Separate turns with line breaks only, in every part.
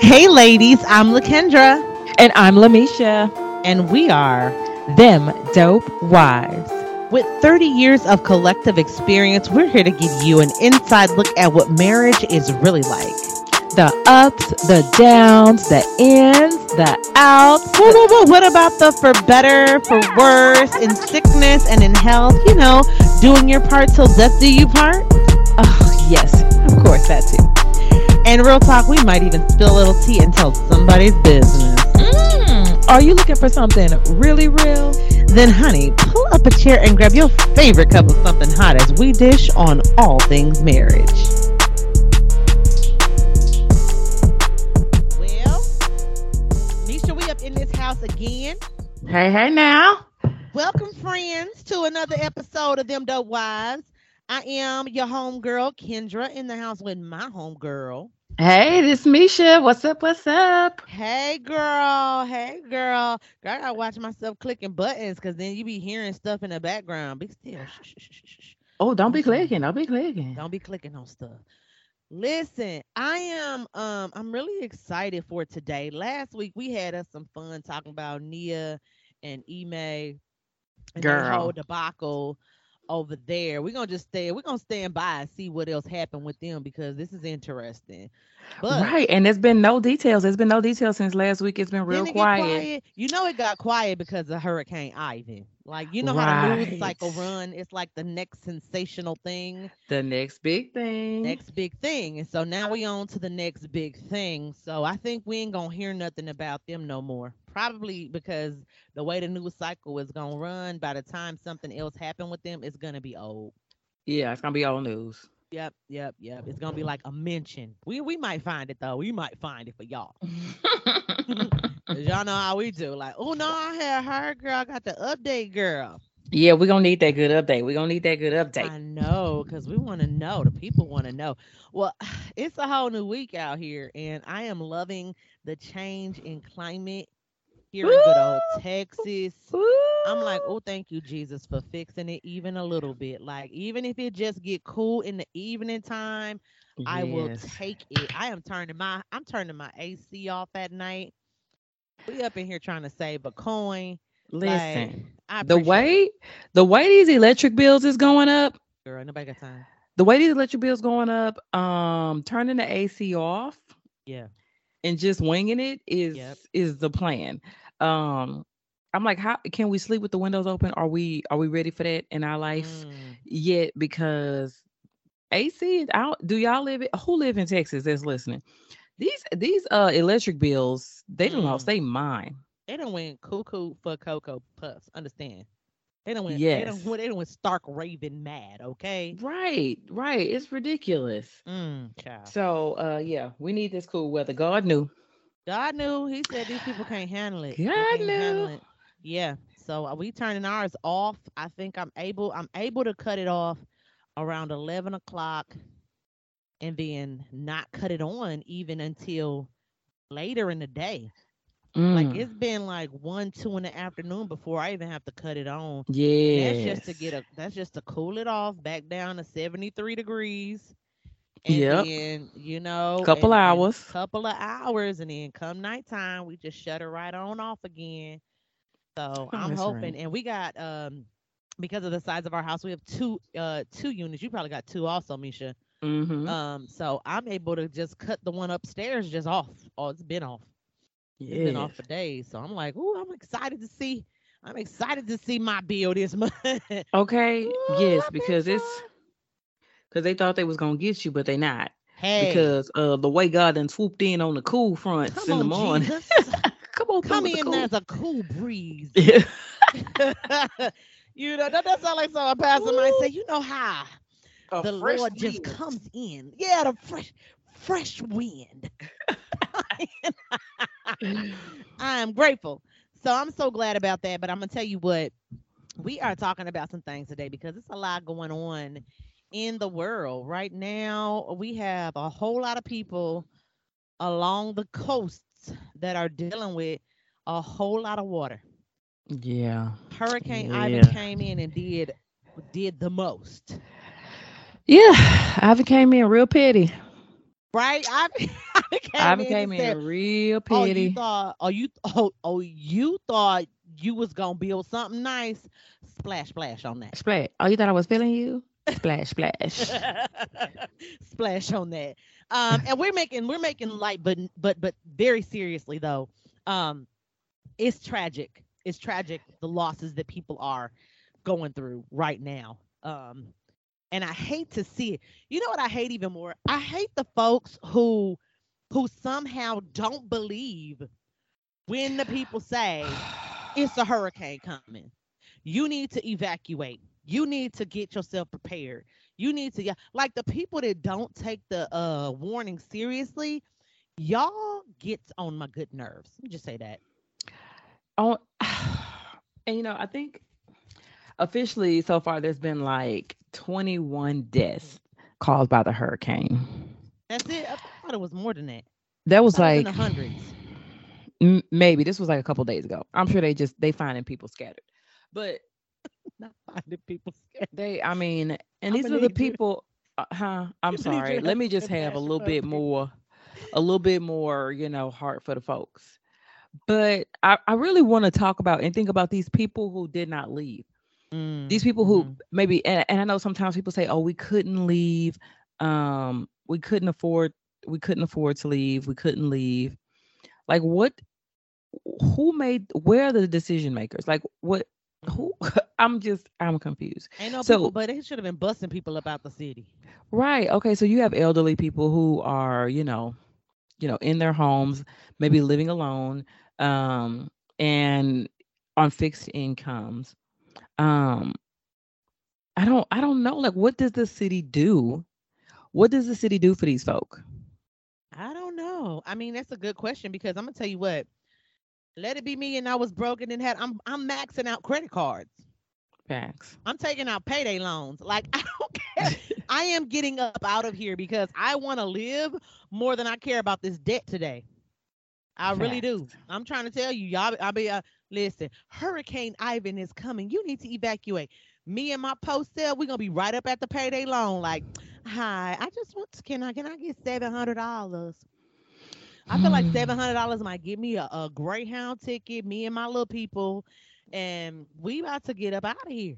Hey, ladies, I'm Lakendra.
And I'm Lamisha.
And we are
Them Dope Wives.
With 30 years of collective experience, we're here to give you an inside look at what marriage is really like.
The ups, the downs, the ins, the outs.
Whoa, whoa, whoa. What about the for better, for worse, in sickness and in health? You know, doing your part till death do you part?
Oh, yes, of course, that too.
And real talk, we might even spill a little tea and tell somebody's business.
Mm, are you looking for something really real?
Then, honey, pull up a chair and grab your favorite cup of something hot as we dish on all things marriage. Well, Misha, we up in this house again.
Hey, hey now.
Welcome, friends, to another episode of Them Dope Wives. I am your homegirl, Kendra, in the house with my homegirl.
Hey, this Misha. What's up? What's up?
Hey, girl. Hey, girl. Girl, I gotta watch myself clicking buttons because then you be hearing stuff in the background. Be still. Shh, shh, shh.
Oh, don't be clicking. Don't be clicking.
Don't be clicking on stuff. Listen, I am um I'm really excited for today. Last week we had us some fun talking about Nia and Ime and the whole debacle over there. We're gonna just stay, we're gonna stand by and see what else happened with them because this is interesting. But
right. And there's been no details. There's been no details since last week. It's been real
it get
quiet.
You know it got quiet because of Hurricane Ian. Like you know how the news cycle run. It's like the next sensational thing,
The next big thing.
next big thing. And so now we on to the next big thing. So I think we ain't gonna hear nothing about them no more. Probably because the way the news cycle is gonna run, by the time something else happened with them, it's gonna be old.
Yeah, it's gonna be old news.
Yep, yep, yep. It's gonna be like a mention. We we might find it though. We might find it for y'all. y'all know how we do. Like, oh no, I had her girl. I got the update girl.
yeah, we're gonna need that good update. We're gonna need that good update.
I know, because we want to know. The people want to know. Well, it's a whole new week out here, and I am loving the change in climate here in good old Texas. I'm like, oh, thank you, Jesus, for fixing it even a little bit. Like, even if it just get cool in the evening time, I will take it. I am turning my I'm turning my AC off at night. We up in here trying to save a coin. Like,
Listen,
I
the way the way these electric bills is going up,
girl, nobody got time.
the way these electric bills going up, um, turning the AC off
Yeah.
and just winging it is
Yep.
is the plan. Um, I'm like, how can we sleep with the windows open? Are we are we ready for that in our life
Mm.
yet? Because AC, I don't, do y'all live? Who live in Texas that's listening? These these uh electric bills, they don't lost
Mm.
they mind.
They don't win cuckoo for cocoa puffs. Understand? They don't. They
Yes.
don't. They don't went stark raving mad. Okay.
Right, right. It's ridiculous.
Mm.
So uh yeah, we need this cool weather. God knew.
God knew. He said these people can't handle it.
God knew.
it. Yeah. So uh, we turning ours off. I think I'm able. I'm able to cut it off around eleven o'clock, and then not cut it on even until later in the day. Like
Mm,
it's been like one, two in the afternoon before I even have to cut it on.
Yeah.
That's just to get a. That's just to cool it off back down to seventy three degrees. And
Yep.
then you know,
Couple hours.
couple of hours, and then come nighttime, we just shut it right on off again. So
Oh,
I'm hoping,
right.
and we got um because of the size of our house, we have two uh two units. You probably got two also, Misha.
Mm-hmm.
Um, so I'm able to just cut the one upstairs just off. Oh, it's been off. It's been off for days. So I'm like, oh, I'm excited to see. I'm excited to see my bill this month.
Okay.
Ooh,
Yes, because it's because they thought they was gonna get you, but they not.
Hey,
Because uh the way God then swooped in on the cool fronts
come
in the morning. Come on,
come in.
cool.
There's a cool breeze.
Yeah.
you know, that, that sound like something a pastor might say. You know how
A
the Lord just comes in. Yeah, the fresh, fresh wind. I am grateful. So I'm so glad about that. But I'm gonna tell you what, we are talking about some things today because it's a lot going on in the world right now. We have a whole lot of people along the coasts that are dealing with a whole lot of water.
Yeah.
Hurricane
Ian
came in and did did the most.
Yeah. Ian came in real petty.
right? I, I became,
I
in and
in
said,
real
Oh, you
petty.
thought? Oh, you? Oh, oh, you thought you was gonna build something nice? Splash, splash on that.
Splash. Oh, you thought I was feeling you? Splash, splash.
splash on that. Um, and we're making we're making light, but but but very seriously though, um, it's tragic. It's tragic the losses that people are going through right now. Um, and I hate to see it. You know what I hate even more? I hate the folks who who somehow don't believe when the people say it's a hurricane coming. You need to evacuate. You need to get yourself prepared. You need to yeah, like the people that don't take the uh warning seriously, y'all gets on my good nerves. Let me just say that.
oh, and you know, I think officially so far there's been like 21 deaths caused by the hurricane.
That's it. I thought it was more than that.
That was
I thought it was in
like
the hundreds.
m- maybe this was like a couple days ago. I'm sure they just they finding people scattered, but
Not finding people scared.
they, I mean, and these are the people. Uh, huh? I'm sorry. Let me just have a little bit more, a little bit more, you know, heart for the folks. But I, I really want to talk about and think about these people who did not leave. these people who
Mhm.
maybe and, and i know sometimes people say oh we couldn't leave um we couldn't afford we couldn't afford to leave we couldn't leave like what who made where are the decision makers like what who i'm just i'm confused
Ain't no
So-
people, but they should have been busting people about the city.
right okay so you have elderly people who are you know you know in their homes maybe living alone um and on fixed incomes um i don't i don't know like what does the city do what does the city do for these folk
I don't know. I mean, that's a good question because I'm gonna tell you what. Let it be me, and I was broken and had. I'm I'm maxing out credit cards.
facts
I'm taking out payday loans. Like I don't care. I am getting up out of here because I want to live more than I care about this debt today. I really do. I'm trying to tell you, y'all. I'll be uh, listen. Hurricane Ian is coming. You need to evacuate. Me and my post sale, we're gonna be right up at the payday loan. Like, hi, I just want to, can I can I get seven hundred dollars? I feel like
Hmm.
seven hundred dollars might give me a, a Greyhound ticket. Me and my little people, and we about to get up out of here.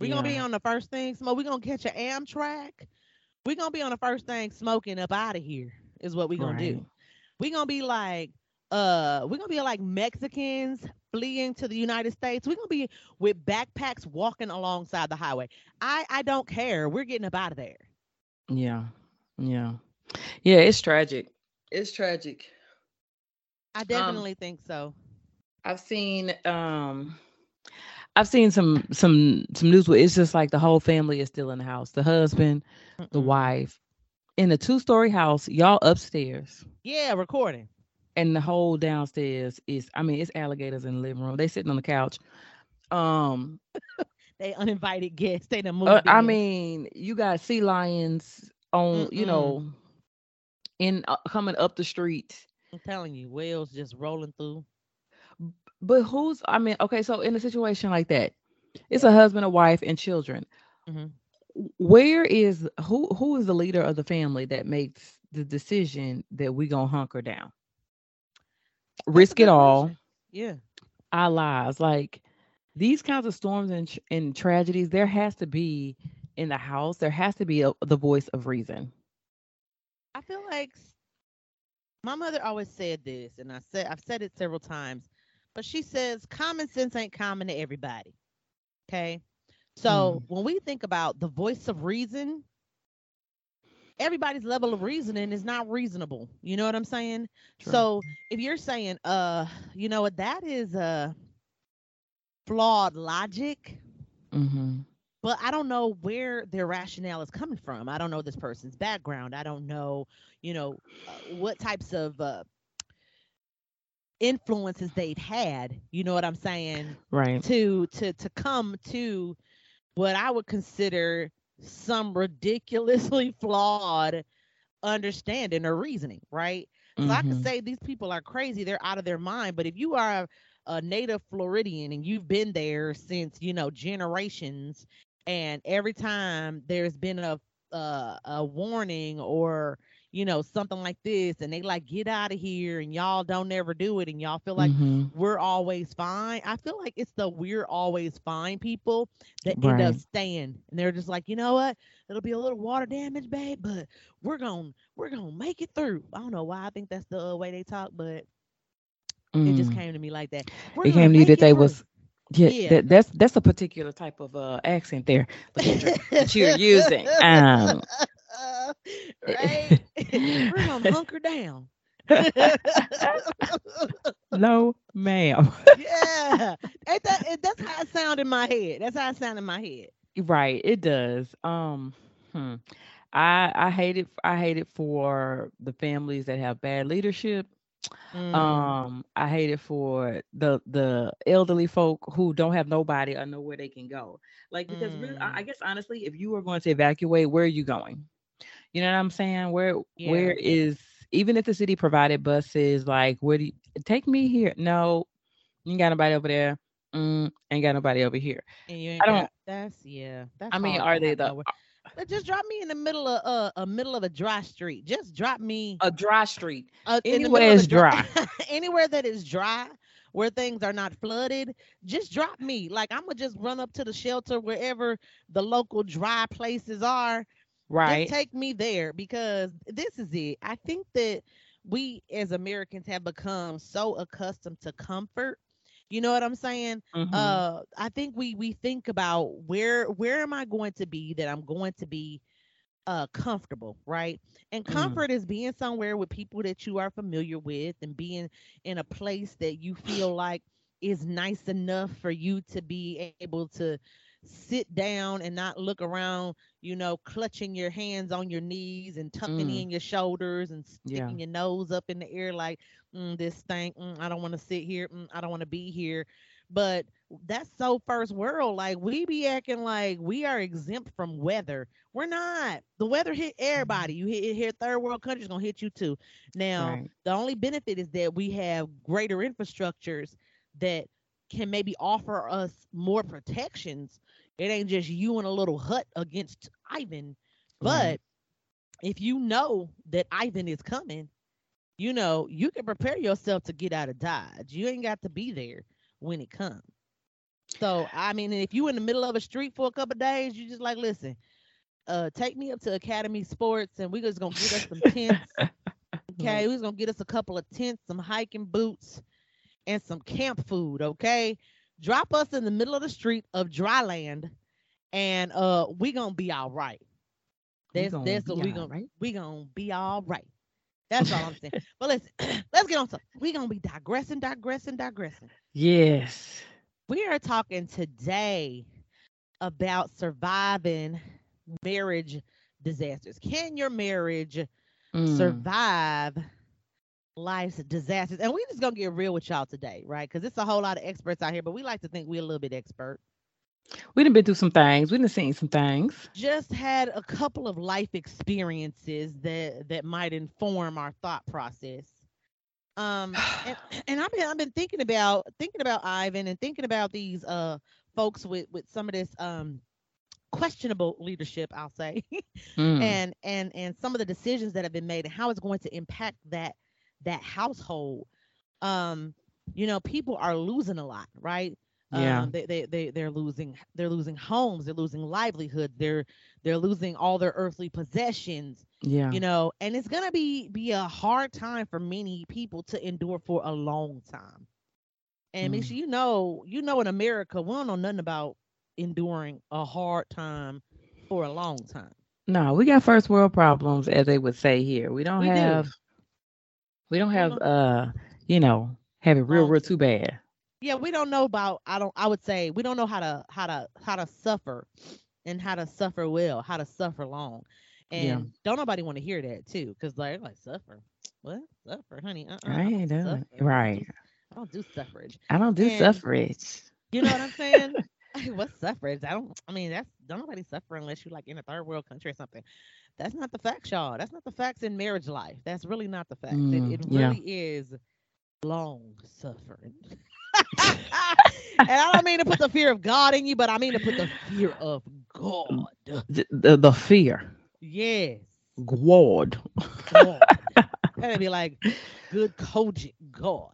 We're gonna be on the first thing smoke. We're gonna catch an Amtrak. We're gonna be on the first thing smoking up out of here. Is what we're gonna do. We're gonna be like uh we're gonna be like Mexicans fleeing to the United States. We're gonna be with backpacks walking alongside the highway. I I don't care. We're getting up out of there.
yeah yeah yeah it's tragic it's tragic
I definitely think so.
I've seen um I've seen some some some news where it's just like the whole family is still in the house. The husband, the
Mm-mm.
wife, in a two-story house, y'all upstairs.
Yeah, recording.
And the whole downstairs is I mean, it's alligators in the living room. They sitting on the couch. Um
They uninvited guests. They done moved.
uh, I mean, you got sea lions on, you
Mm-mm.
know, in uh, coming up the street.
I'm telling you, whales just rolling through.
But who's I mean, okay, so in a situation like that, it's a husband, a wife, and children.
Mhm.
Where is who who is the leader of the family that makes the decision that we gonna hunker down?
That's
Risk it all,
question. Yeah.
our lives. Like these kinds of storms and, and tragedies, there has to be in the house, there has to be a, the voice of reason.
I feel like my mother always said this, and I said I've said it several times, but she says common sense ain't common to everybody. Okay. So when we think about the voice of reason, everybody's level of reasoning is not reasonable. You know what I'm saying?
True.
So if you're saying, uh, you know what, that is a flawed logic,
Mm-hmm.
But I don't know where their rationale is coming from. I don't know this person's background. I don't know, you know, uh, what types of uh, influences they've had. You know what I'm saying?
Right.
To to to come to what I would consider some ridiculously flawed understanding or reasoning, right? So I could
Mhm.
say these people are crazy, they're out of their mind. But if you are a native Floridian and you've been there since, you know, generations, and every time there's been a uh, a warning or you know, something like this and they like get out of here and y'all don't ever do it and y'all feel like
Mhm.
we're always fine. I feel like it's the we're always fine people that end up staying and they're just like, you know what? It'll be a little water damage, babe, but we're gonna we're gonna make it through. I don't know why I think that's the way they talk, but it just
Mm.
came to me like that. We're
It came to you that they
through.
was yeah,
Yeah.
that, that's that's a particular type of uh accent there Lakeisha, that you're using. Um
right? we're gonna hunker down.
no, ma'am.
yeah, that, it- that's how it sound in my head. That's how it sound in my head.
Right, it does. Um, hmm. I I hate it. I hate it for the families that have bad leadership.
Mm,
Um, I hate it for the the elderly folk who don't have nobody or know where they can go. Like because really, I,
Mm.
Guess honestly, if you were going to evacuate, where are you going? You know what I'm saying? Where
yeah,
where is even if the city provided buses, like where do you take me here? No, you ain't got nobody over there. Mm, ain't got nobody over here.
and you ain't
I don't.
got. That's yeah. That's
I mean, are they the
nowhere. But just drop me in the middle of uh, a middle of a dry street. Just drop me
a dry street?
uh,
Anywhere is
dry,
dry.
anywhere that is dry, where things are not flooded. Just drop me. Like I'm gonna just run up to the shelter wherever the local dry places are.
Right.
take me there because this is it. I think that we as Americans have become so accustomed to comfort. You know what I'm saying?
Mm-hmm.
uh i think we we think about where where am i going to be that i'm going to be uh comfortable right and
Mm.
comfort is being somewhere with people that you are familiar with and being in a place that you feel like is nice enough for you to be able to sit down and not look around you know clutching your hands on your knees and tucking
Mm.
in your shoulders and
Yeah.
sticking your nose up in the air like mm, this thing mm, i don't want to sit here mm, i don't want to be here but that's so first world like we be acting like we are exempt from weather we're not the weather hit everybody you hit it here third world countries gonna hit you too now
Right.
the only benefit is that we have greater infrastructures that can maybe offer us more protections. It ain't just you in a little hut against Ian. But
Right.
if you know that Ian is coming you know you can prepare yourself to get out of dodge. You ain't got to be there when it comes. So i mean if you in the middle of a street for a couple days you just like listen uh take me up to academy sports and we just gonna get us some tents. Okay we just gonna get us a couple of tents some hiking boots and some camp food okay drop us in the middle of the street of dry land and uh we gonna be all right that's that's what we gonna
right.
we gonna be all right that's all i'm saying but listen let's get on to we gonna be digressing digressing digressing
Yes.
we are talking today about surviving marriage disasters. Can your marriage
Mm.
survive life's disasters? And we just gonna get real with y'all today, right? Because it's a whole lot of experts out here, but we like to think we're a little bit expert.
We done been through some things. We done seen some things.
Just had a couple of life experiences that that might inform our thought process. Um, and, and I've been I've been thinking about thinking about Ian and thinking about these uh folks with with some of this um questionable leadership, I'll say,
Mm.
and and and some of the decisions that have been made and how it's going to impact that that household. Um, you know, people are losing a lot, right?
Yeah.
Um, they, they they they're losing they're losing homes, they're losing livelihoods, they're they're losing all their earthly possessions
yeah.
you know and it's gonna be be a hard time for many people to endure for a long time and
Mm.
Misha, you know you know in america we don't know nothing about enduring a hard time for a long time
No, we got first world problems, as they would say here. We don't
We do.
We don't have.
don't-
Uh, you know, have it real, real too bad.
yeah we don't know about i don't i would say we don't know how to how to how to suffer and how to suffer well how to suffer long and
Yeah.
don't nobody want to hear that too because like, like suffer what suffer honey uh-uh,
I ain't doing it.
suffer. I don't do-
Right.
i don't do suffrage
I don't do
And-
suffrage.
You know what I'm saying? What's suffrage? I don't. I mean, that's don't nobody suffer unless you like in a third world country or something. That's not the facts, y'all. That's not the facts in marriage life. That's really not the facts.
Mm,
it it
yeah.
really is long suffering. and I don't mean to put the fear of God in you, but I mean to put the fear of God.
The, the, the fear.
Yes.
God.
God. That'd be like good cogent God.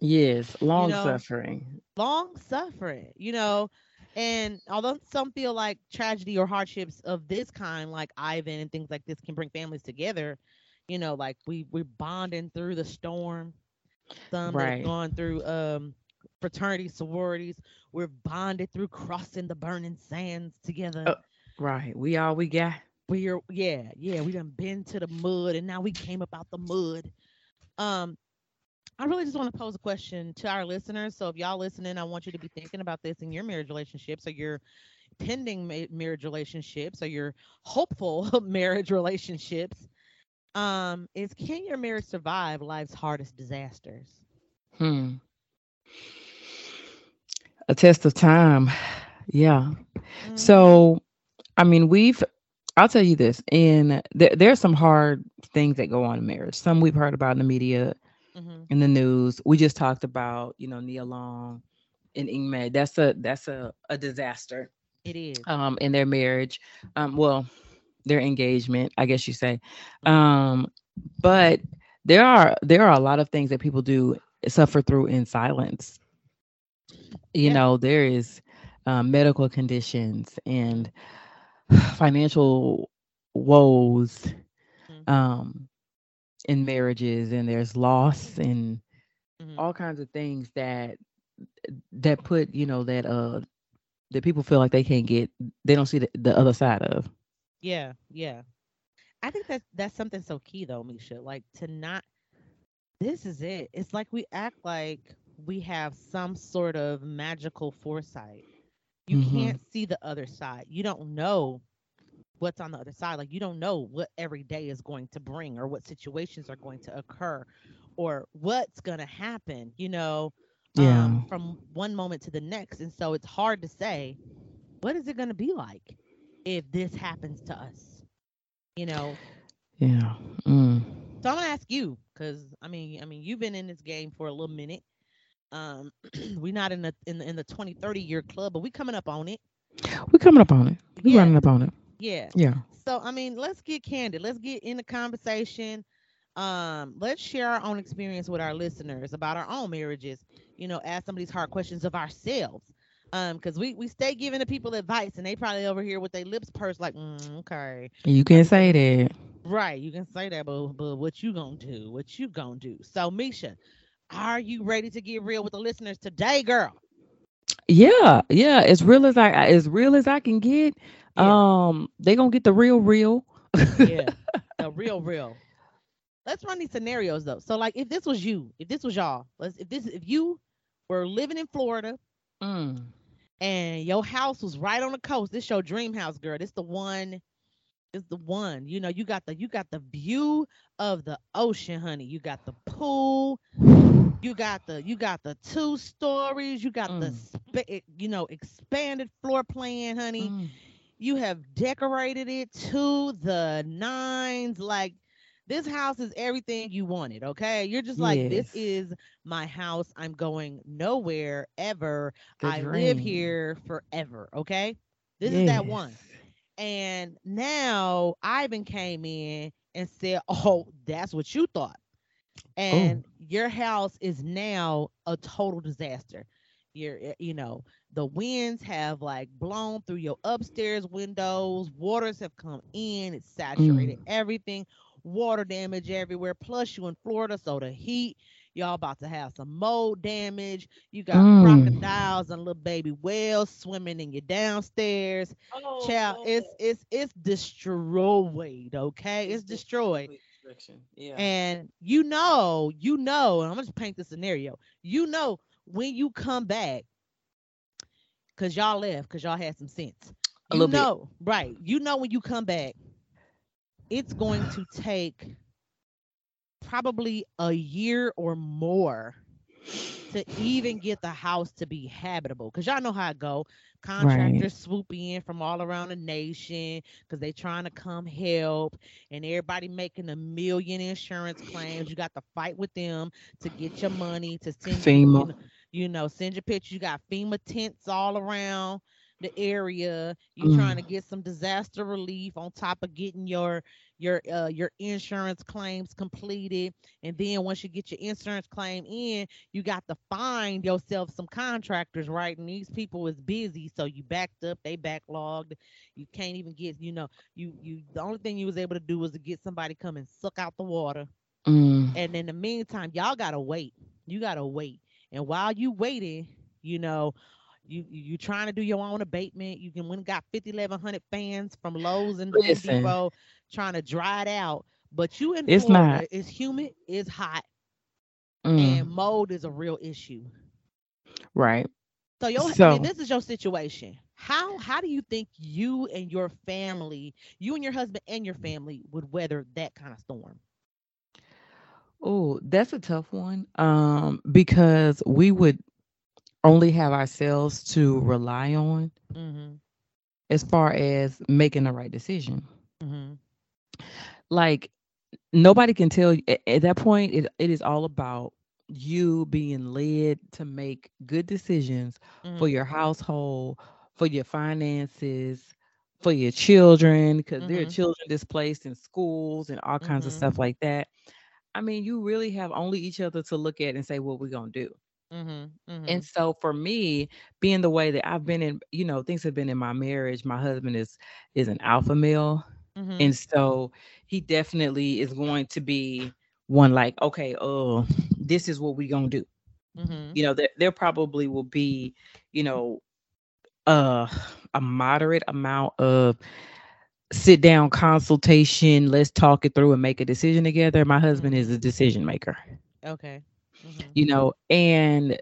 Yes, long
know,
suffering.
Long suffering, you know. And although some feel like tragedy or hardships of this kind, like Ian and things like this, can bring families together, you know, like we we're bonding through the storm. Some that
Right.
have gone through um fraternity sororities. We're bonded through crossing the burning sands together.
Uh, Right. We all we got.
we're yeah yeah we done been to the mud and now we came about the mud um i really just want to pose a question to our listeners so if y'all listening i want you to be thinking about this in your marriage relationships or your pending ma- marriage relationships or your hopeful marriage relationships um is can your marriage survive life's hardest disasters
Hmm. A test of time. Yeah.
Mhm,
So, I mean, we've, I'll tell you this, and there, there's some hard things that go on in marriage. Some we've heard about in the media,
mhm.
in the news. We just talked about, you know, Nia Long and Ingmar. That's a, that's a, a disaster
it is
um, in their marriage. Um, well, their engagement, I guess you say.
Mhm.
Um, but there are, there are a lot of things that people do suffer through in silence. You
Yeah.
know, there is um, medical conditions and financial woes
Mhm.
um, in marriages, and there's loss and
Mhm.
all kinds of things that that put you know that uh that people feel like they can't get they don't see the, the other side of.
Yeah, yeah. I think that's that's something so key though, Misha. Like to not this is it. It's like we act like we have some sort of magical foresight. You
Mhm.
can't see the other side. You don't know what's on the other side. Like you don't know what every day is going to bring or what situations are going to occur or what's going to happen, you know,
Yeah.
um, from one moment to the next. And so it's hard to say, what is it going to be like if this happens to us? You know,
Yeah. Mm.
so I'm gonna ask you because I mean, I mean, you've been in this game for a little minute. Um, we're not in the in the in the 20, 30 year club, but we coming up on it.
We're coming up on it. We
Yeah.
running up on it.
Yeah.
Yeah.
So I mean, let's get candid. Let's get in the conversation. Um, let's share our own experience with our listeners about our own marriages. You know, ask some of these hard questions of ourselves. Um, because we we stay giving the people advice, and they probably over here with their lips pursed, like, mm, okay,
You can say that.
right. You can say that, but but what you gonna do? What you gonna do? So, Misha, are you ready to get real with the listeners today, girl?
Yeah. Yeah. As real as I as real as I can get.
Yeah.
Um, they gonna get the real real.
yeah, the real, real. Let's run these scenarios though. So, like, if this was you, if this was y'all, let's if this if you were living in Florida
Mm.
and your house was right on the coast, this your dream house, girl. This the one. It's the one. You know, you got the you got the view of the ocean, honey. You got the pool. You got the you got the two stories. You got the
Mm.
spa- you know expanded floor plan, honey.
Mm.
you have decorated it to the nines like this house is everything you wanted okay? You're just like this is my house. I'm going nowhere ever.
The
i live here forever okay? This is that one. And now Ian came in and said oh that's what you thought and your house is now a total disaster. You're eh, you know the winds have like blown through your upstairs windows waters have come in it's saturated everything water damage everywhere plus you in florida so the heat y'all about to have some mold damage you got
Mm.
crocodiles and little baby whales swimming in your downstairs.
Oh,
child it's it's it's destroyed okay? It's destroyed
Yeah.
and you know, you know, and I'm gonna just paint the scenario. You know, when you come back, cause y'all left, cause y'all had some sense.
A
You
little bit.
know, right? You know when you come back, it's going to take probably a year or more to even get the house to be habitable. Cause y'all know how it go. Contractors swoop in from all around the nation because they trying to come help, and everybody making a million insurance claims. You got to fight with them to get your money to send you, you
FEMA.
know, you know, send your pictures. You got FEMA tents all around the area. You trying to
Mm.
get some disaster relief on top of getting your your uh your insurance claims completed and then once you get your insurance claim in you got to find yourself some contractors right? And these people is busy so you backed up they backlogged. You can't even get you know you you the only thing you was able to do was to get somebody come and suck out the water.
Mm.
and in the meantime y'all gotta wait. You gotta wait. And while you waiting you know you you trying to do your own abatement you can and got 50 1100 fans from Lowe's and Home Depot trying to dry it out but you in
It's
Florida,
not.
it's humid it's hot
Mm.
and mold is a real issue
Right.
so your I
So-
mean, this is your situation how how do you think you and your family you and your husband and your family would weather that kind of storm
Oh, that's a tough one. Um, because we would only have ourselves to rely on
mm-hmm
as far as making the right decision.
mm-hmm
Like nobody can tell you at, at that point it, it is all about you being led to make good decisions for your household, for your finances, for your children, because there are
Mhm.
children displaced in schools and all kinds of
Mhm.
stuff like that. I mean, you really have only each other to look at and say what we're gonna do.
Mm-hmm, mm-hmm.
And so for me, being the way that I've been in, you know, things have been in my marriage. My husband is is an alpha male,
Mhm.
and so he definitely is going to be one like, okay, oh, this is what we're gonna do.
Mhm.
You know, there there probably will be, you know, uh a moderate amount of sit down consultation let's talk it through and make a decision together my husband is a decision maker
Okay. Mhm.
you know and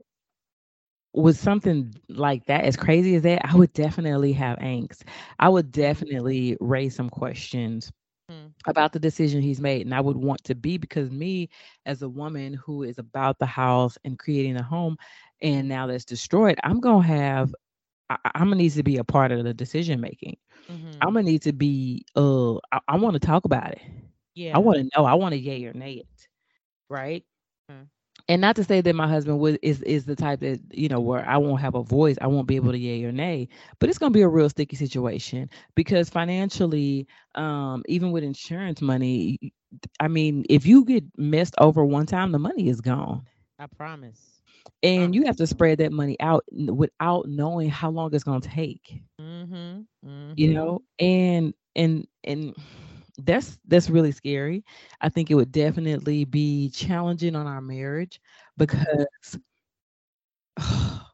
with something like that as crazy as that i would definitely have angst i would definitely raise some questions
Mm.
about the decision he's made and i would want to be because me as a woman who is about the house and creating a home and now that's destroyed i'm gonna have I, i'm gonna need to be a part of the decision making
Mhm.
i'm gonna need to be uh i, I want to talk about it
yeah.
I want to know. I want to yay or nay it, right?
Mm.
And not to say that my husband would is is the type that you know where I won't have a voice. I won't be able to yay or nay. But it's going to be a real sticky situation because financially, um, even with insurance money, I mean, if you get messed over one time, the money is gone,
I promise.
and you have to spread that money out without knowing how long it's going to take.
Mm-hmm. mm-hmm.
you know and and and that's that's really scary i think it would definitely be challenging on our marriage because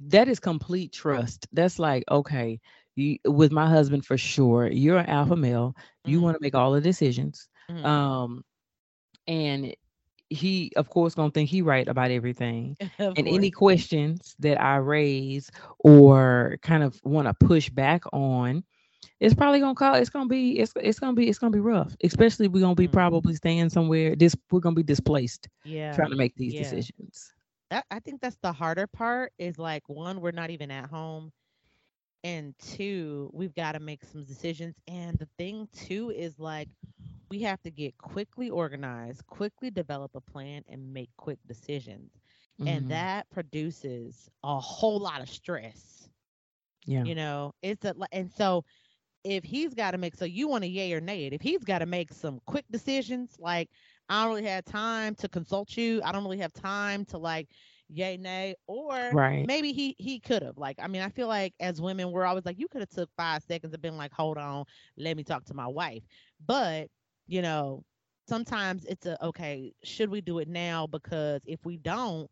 that is complete trust that's like okay you with my husband for sure you're an alpha male you
Mhm.
want to make all the decisions
Mhm.
um and he of course gonna think he right about everything and any questions that I raise or kind of want to push back on, it's probably gonna call. It's gonna be. It's it's gonna be. It's gonna be rough. Especially we're gonna be
Mm.
probably staying somewhere. This we're gonna be displaced
yeah.
trying to make these
yeah.
decisions.
That, I think that's the harder part. Is like one, we're not even at home, and two, we've got to make some decisions. And the thing too is like we have to get quickly organized, quickly develop a plan, and make quick decisions. And
Mhm.
that produces a whole lot of stress.
yeah,
You know, it's a and so if he's got to make so you want to yay or nay it. If he's got to make some quick decisions, like I don't really have time to consult you. I don't really have time to like yay nay or
right.
maybe he he could have like i mean i feel like as women we're always like you could have took five seconds and been like hold on let me talk to my wife but you know sometimes it's a okay should we do it now because if we don't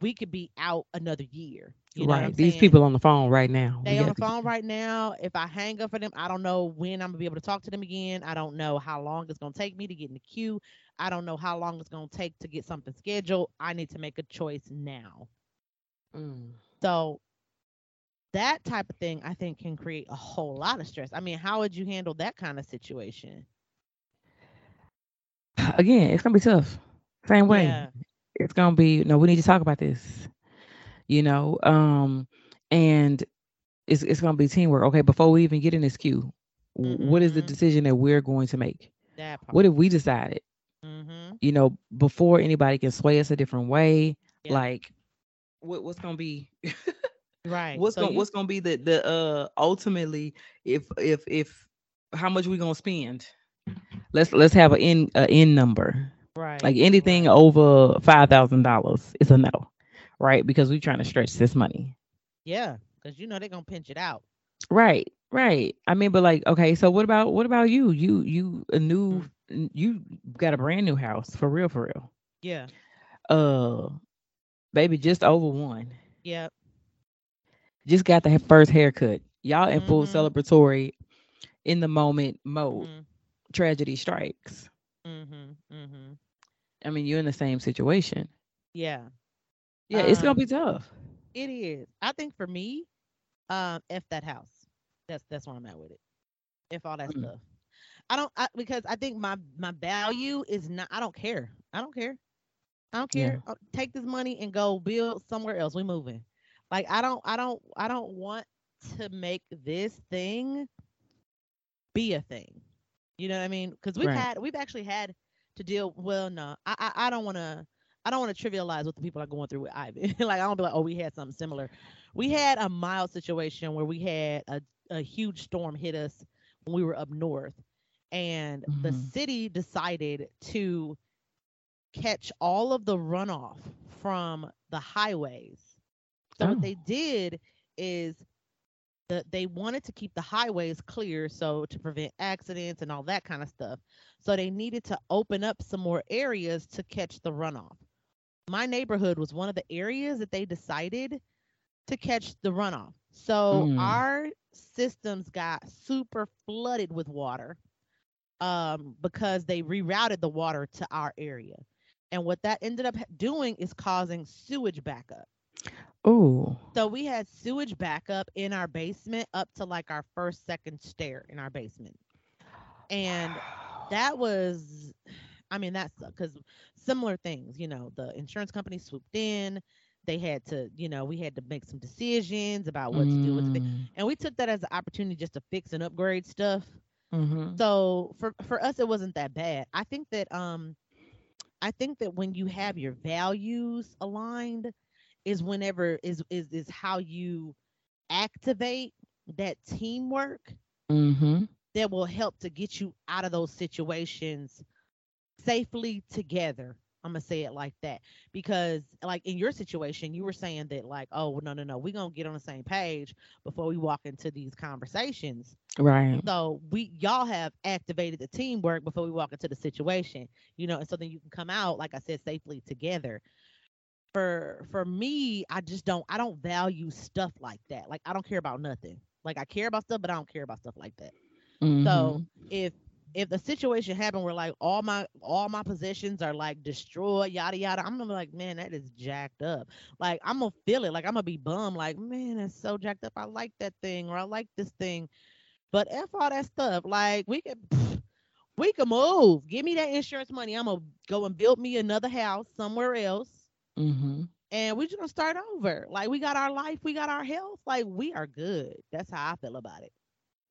we could be out another year you know
right. These
saying?
people on the phone right now.
they
we
on the phone right now. If I hang up for them, I don't know when I'm gonna be able to talk to them again. I don't know how long it's gonna take me to get in the queue. I don't know how long it's gonna take to get something scheduled. I need to make a choice now.
Mm.
So that type of thing I think can create a whole lot of stress. I mean, how would you handle that kind of situation?
Again, it's gonna be tough. Same way.
Yeah.
It's gonna be no. We need to talk about this. You know, um, and it's it's gonna be teamwork. Okay, before we even get in this queue, w what is the
Mhm.
decision that we're going to make? What have we decided?
mm-hmm.
You know, before anybody can sway us a different way,
Yeah.
like what what's gonna be
Right.
what's
So
gonna
you-
what's gonna be the the uh ultimately if if if how much we gonna spend let's let's have an in a in number.
Right.
Like anything
right.
over five thousand dollars is a no, right? Because we're trying to stretch this money.
Yeah, because you know they're gonna pinch it out.
Right, right. I mean, but like, okay, so what about what about you? You you a new
Mm.
n- you got a brand new house for real, for real.
Yeah.
Uh, baby, just over one.
Yep.
Just got the first haircut. Y'all in full
Mhm.
celebratory, in the moment mode.
Mm,
Tragedy strikes.
Mhm. Mm Mhm.
I mean, you're in the same situation.
Yeah.
Yeah, it's gonna
Um,
be tough.
It is. I think for me, um, f that house. That's that's where I'm at with it. If all that
Mm.
stuff. I don't I, because I think my my value is not. I don't care. I don't care. I don't care. Uh, Take this money and go build somewhere else. We moving. Like I don't. I don't. I don't want to make this thing be a thing. You know what I mean? Because we've
Right.
had. We've actually had to deal. Well, no. I. I, I don't want to. I don't want to trivialize what the people are going through with Ivy. like I don't be like, oh, we had something similar. We had a mild situation where we had a, a huge storm hit us when we were up north, and the
Mhm.
city decided to catch all of the runoff from the highways. So
Oh.
what they did is the, they wanted to keep the highways clear so to prevent accidents and all that kind of stuff. So they needed to open up some more areas to catch the runoff. My neighborhood was one of the areas that they decided to catch the runoff. So
Mm.
our systems got super flooded with water um, because they rerouted the water to our area. And what that ended up doing is causing sewage backup.
Oh,
So we had sewage backup in our basement up to like our first, second stair in our basement. And that was, I mean, that's because similar things, you know, the insurance company swooped in. They had to, you know, we had to make some decisions about what to do with thing.
Mm,
And we took that as an opportunity just to fix and upgrade stuff.
mhm.
So for for us, it wasn't that bad. I think that um, I think that when you have your values aligned, is whenever is is is how you activate that teamwork
Mhm.
that will help to get you out of those situations safely together. I'm gonna say it like that because, like in your situation, you were saying that, like, oh no, no, no, we're gonna get on the same page before we walk into these conversations.
Right.
So we y'all have activated the teamwork before we walk into the situation, you know, and so then you can come out, like I said, safely together. For for me, I just don't I don't value stuff like that. Like I don't care about nothing. Like I care about stuff, but I don't care about stuff like that. So
Mhm.
if if the situation happened where like all my all my possessions are like destroyed, yada yada, I'm gonna be like, man, that is jacked up. Like I'm gonna feel it. Like I'm gonna be bummed. Like man, that's so jacked up. I like that thing or I like this thing. But f all that stuff. Like we can we can move. Give me that insurance money. I'm gonna go and build me another house somewhere else.
Mhm.
And we're just gonna start over. Like we got our life, we got our health. Like we are good. That's how I feel about it.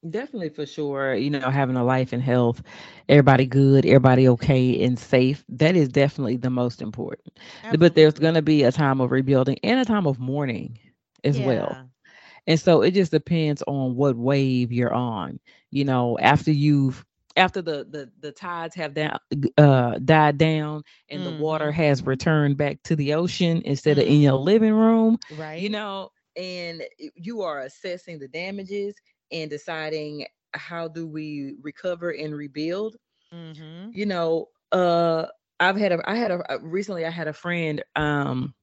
Definitely for sure, you know, having a life and health, everybody good, everybody okay and safe. That is definitely the most important. But there's going to be a time of rebuilding and a time of mourning as well. And so it just depends on what wave you're on. You know, after you've after the the the tides have down uh died down and the water
Mhm.
has returned back to the ocean instead of in your living room,
Right.
you know, and you are assessing the damages and deciding how do we recover and rebuild
Mm-hmm.
you know uh i've had a i had a a- recently i had a friend um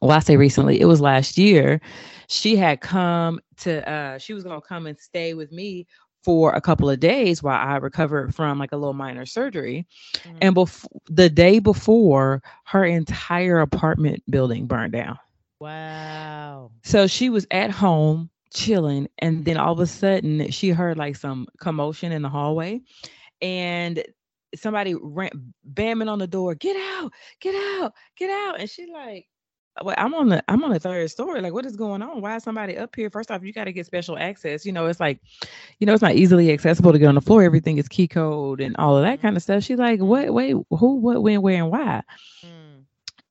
well i say recently it was last year she had come to uh she was gonna come and stay with me for a couple of days while i recovered from like a little minor surgery
Mm-hmm.
and before the day before her entire apartment building burned down
Wow.
so she was at home chilling, and then all of a sudden she heard like some commotion in the hallway, and somebody ran bamming on the door, "Get out! Get out! Get out!" And she like, "Well, I'm on the I'm on the third story. Like, what is going on? Why is somebody up here? First off, you got to get special access. You know, it's like, you know, it's not easily accessible to get on the floor. Everything is key code and all of that kind of stuff." She's like, "What? Wait, who? What? When? Where? And why?"
Mm.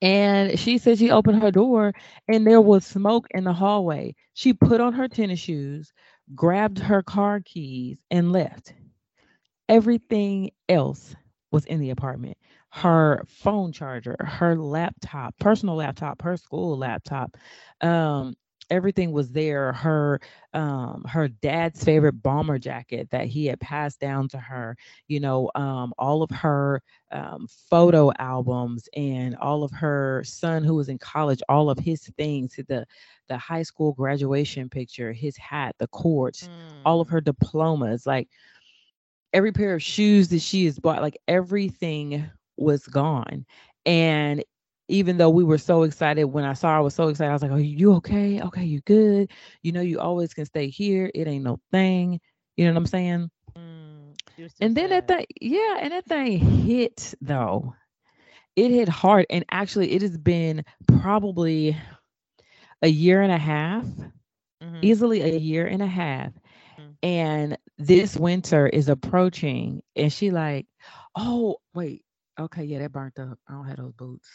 And she said she opened her door and there was smoke in the hallway. She put on her tennis shoes, grabbed her car keys, and left. Everything else was in the apartment. Her phone charger, her laptop, personal laptop, her school laptop, um, everything was there her um her dad's favorite bomber jacket that he had passed down to her you know um all of her um photo albums and all of her son who was in college all of his things the the high school graduation picture his hat the cords mm. all of mm. her diplomas like every pair of shoes that she has bought like everything was gone and even though we were so excited when I saw her, I was so excited. I was like, "Are you okay? Okay, you good? You know, you always can stay here. It ain't no thing. You know what I'm saying?" Mm, and then sad. that thing, yeah, and that thing hit though. It hit hard, and actually, it has been probably a year and a half, mm-hmm. easily a year and a half. Mm-hmm. And this winter is approaching, and she like, "Oh, wait, okay, yeah, that burnt up. I don't have those boots."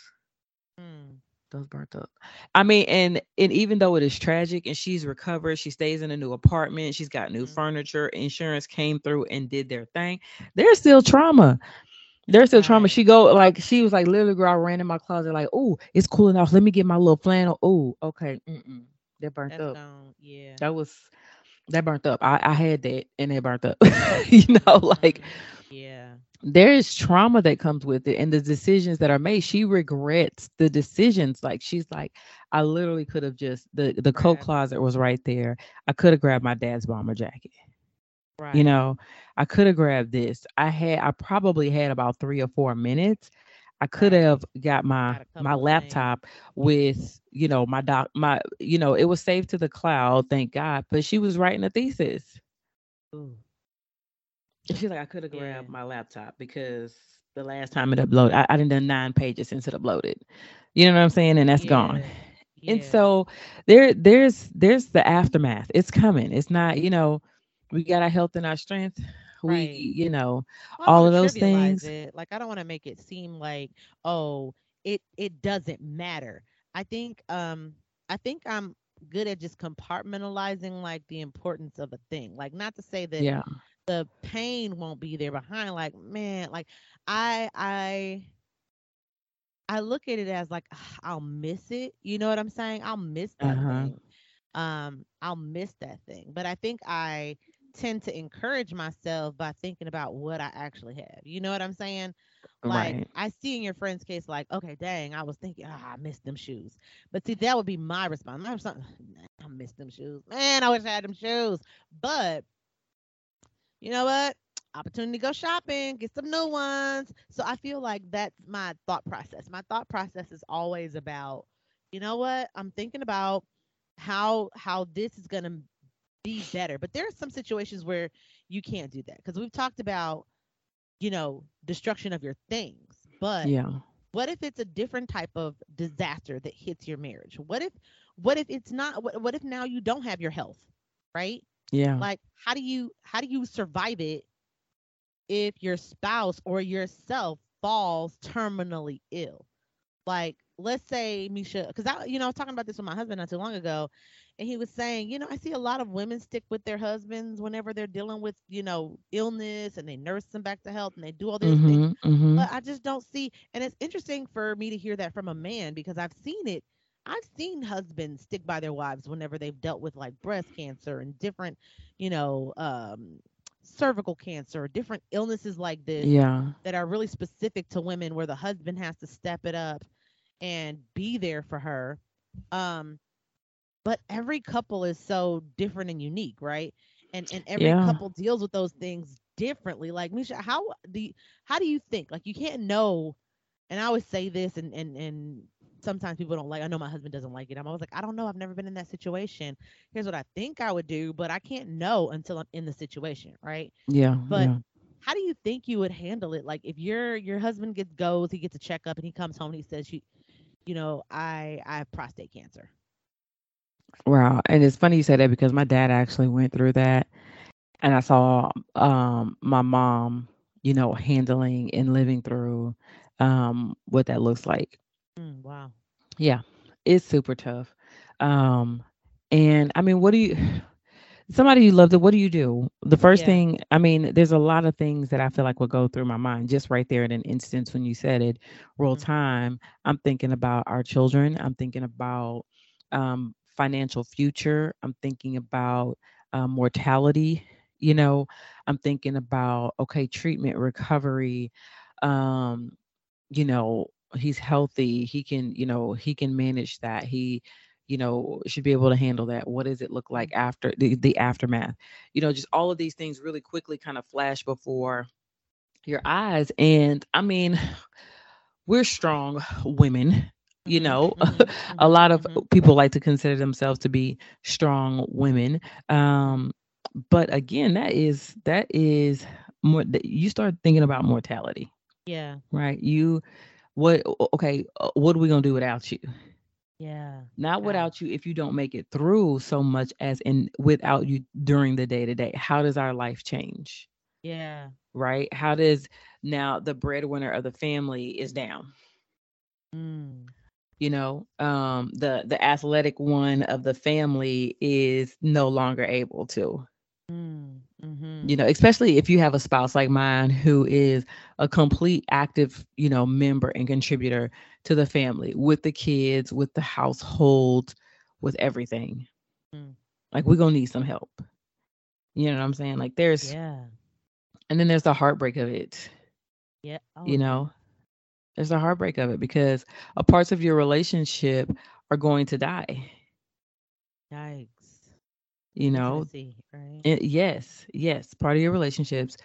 Mm. Those burnt up. I mean, and and even though it is tragic and she's recovered, she stays in a new apartment, she's got new mm. furniture, insurance came through and did their thing. There's still trauma. There's still trauma. She go like she was like literally girl I ran in my closet like, oh, it's cooling off. Let me get my little flannel. Oh, okay. Mm-mm. That burnt That's up. Gone. Yeah. That was that burnt up. I, I had that and it burnt up. you know, like
yeah
there is trauma that comes with it and the decisions that are made. She regrets the decisions. Like she's like i literally could have just the the coat closet was right there. I could have grabbed my dad's bomber jacket. Right. you know i could have grabbed this. I had i probably had about three or four minutes. I could right. have got my my laptop with you know my doc my you know it was saved to the cloud thank god. But she was writing a thesis. Ooh. She's like, I could have grabbed yeah. my laptop because the last time it uploaded, I, I didn't done nine pages since it uploaded. You know what I'm saying? And that's yeah. gone. Yeah. And so there, there's there's the aftermath. It's coming. It's not, you know, we got our health and our strength. We, right. you know, well, all of those things.
It. Like I don't want to make it seem like, oh, it it doesn't matter. I think um I think I'm good at just compartmentalizing like the importance of a thing. Like not to say that
yeah
the pain won't be there behind like man like i i i look at it as like i'll miss it you know what i'm saying i'll miss that uh-huh. thing um i'll miss that thing but i think i tend to encourage myself by thinking about what i actually have you know what i'm saying like right. i see in your friend's case like okay dang i was thinking oh, i missed them shoes but see that would be my response my response i missed them shoes man i wish i had them shoes but you know what? Opportunity to go shopping, get some new ones. So I feel like that's my thought process. My thought process is always about, you know what? I'm thinking about how how this is going to be better. But there are some situations where you can't do that because we've talked about, you know, destruction of your things. But
yeah.
What if it's a different type of disaster that hits your marriage? What if what if it's not what, what if now you don't have your health, right?
Yeah.
Like how do you how do you survive it if your spouse or yourself falls terminally ill? Like let's say Misha because I you know I was talking about this with my husband not too long ago and he was saying, you know, I see a lot of women stick with their husbands whenever they're dealing with, you know, illness and they nurse them back to health and they do all these mm-hmm, things. Mm-hmm. But I just don't see and it's interesting for me to hear that from a man because I've seen it I've seen husbands stick by their wives whenever they've dealt with like breast cancer and different, you know, um, cervical cancer, different illnesses like this
yeah.
that are really specific to women where the husband has to step it up and be there for her. Um, but every couple is so different and unique, right? And and every yeah. couple deals with those things differently. Like Misha, how do you, how do you think? Like you can't know and I always say this and and and sometimes people don't like. I know my husband doesn't like it. I'm always like, I don't know. I've never been in that situation. Here's what I think I would do, but I can't know until I'm in the situation, right?
Yeah.
But
yeah.
how do you think you would handle it? Like if your your husband gets goes, he gets a checkup, and he comes home and he says, you, you know, I I have prostate cancer.
Wow, and it's funny you say that because my dad actually went through that, and I saw um my mom, you know, handling and living through um what that looks like
Mm, wow.
Yeah, it's super tough. Um, and I mean, what do you? somebody you love. What do you do? The first
Yeah.
thing, I mean, there's a lot of things that I feel like would go through my mind just right there in an instance when you said it. Real
Mhm.
time. I'm thinking about our children. I'm thinking about um, financial future. I'm thinking about um, mortality. You know, I'm thinking about okay, treatment, recovery. Um, you know he's healthy he can you know he can manage that he you know should be able to handle that what does it look like after the, the aftermath you know just all of these things really quickly kind of flash before your eyes and i mean we're strong women you
Mhm,
know
mhm,
a
mhm,
lot of people like to consider themselves to be strong women um but again that is that is more that you start thinking about mortality
Yeah.
right you what okay uh, what are we going to do without you
Yeah.
not
it.
without you if you don't make it through so much as in without you during the day to day how does our life change
Yeah.
right how does now the breadwinner of the family is down
Mm.
you know um the the athletic one of the family is no longer able to
Mm.
You
Mhm.
You know especially if you have a spouse like mine who is a complete active you know member and contributor to the family with the kids with the household with everything
Mm.
like we're gonna need some help you know what i'm saying like there's
Yeah.
and then there's the heartbreak of it
Yeah. Oh
you know there's the heartbreak of it because a parts of your relationship are going to die
Yikes.
You know
Intimacy, right?
It, yes, yes. Part of your relationships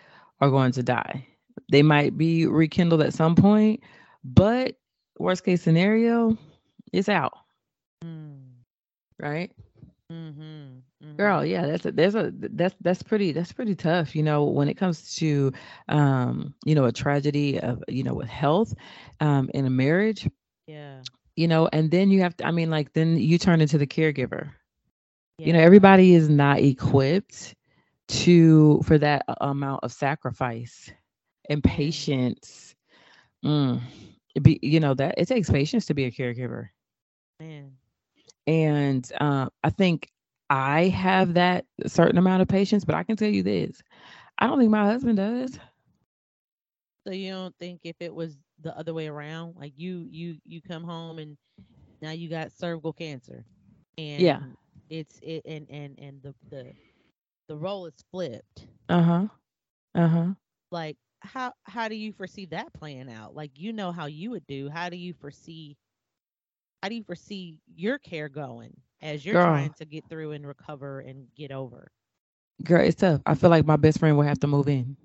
are going to die. They might be rekindled at some point, but worst case scenario, it's out,
Mm.
right?
Mhm.
Girl,
Mhm.
yeah, that's a, there's a that's that's pretty that's pretty tough, you know, when it comes to um, you know, a tragedy of, you know, with health um in a marriage,
Yeah.
you know, and then you have to I mean like then you turn into the caregiver. You know, everybody is not equipped to for that amount of sacrifice and patience. Mm. Be you know that it takes patience to be a caregiver,
Man.
and uh, I think I have that certain amount of patience. But I can tell you this: I don't think my husband does.
So you don't think if it was the other way around, like you you you come home and now you got cervical cancer and Yeah. It's it and and and the the the role is flipped.
Uh huh. Uh huh.
Like how how do you foresee that playing out? Like you know how you would do. How do you foresee how do you foresee your care going as you're trying to get through and recover and get over?
girl, it's tough. I feel like my best friend will have to move in.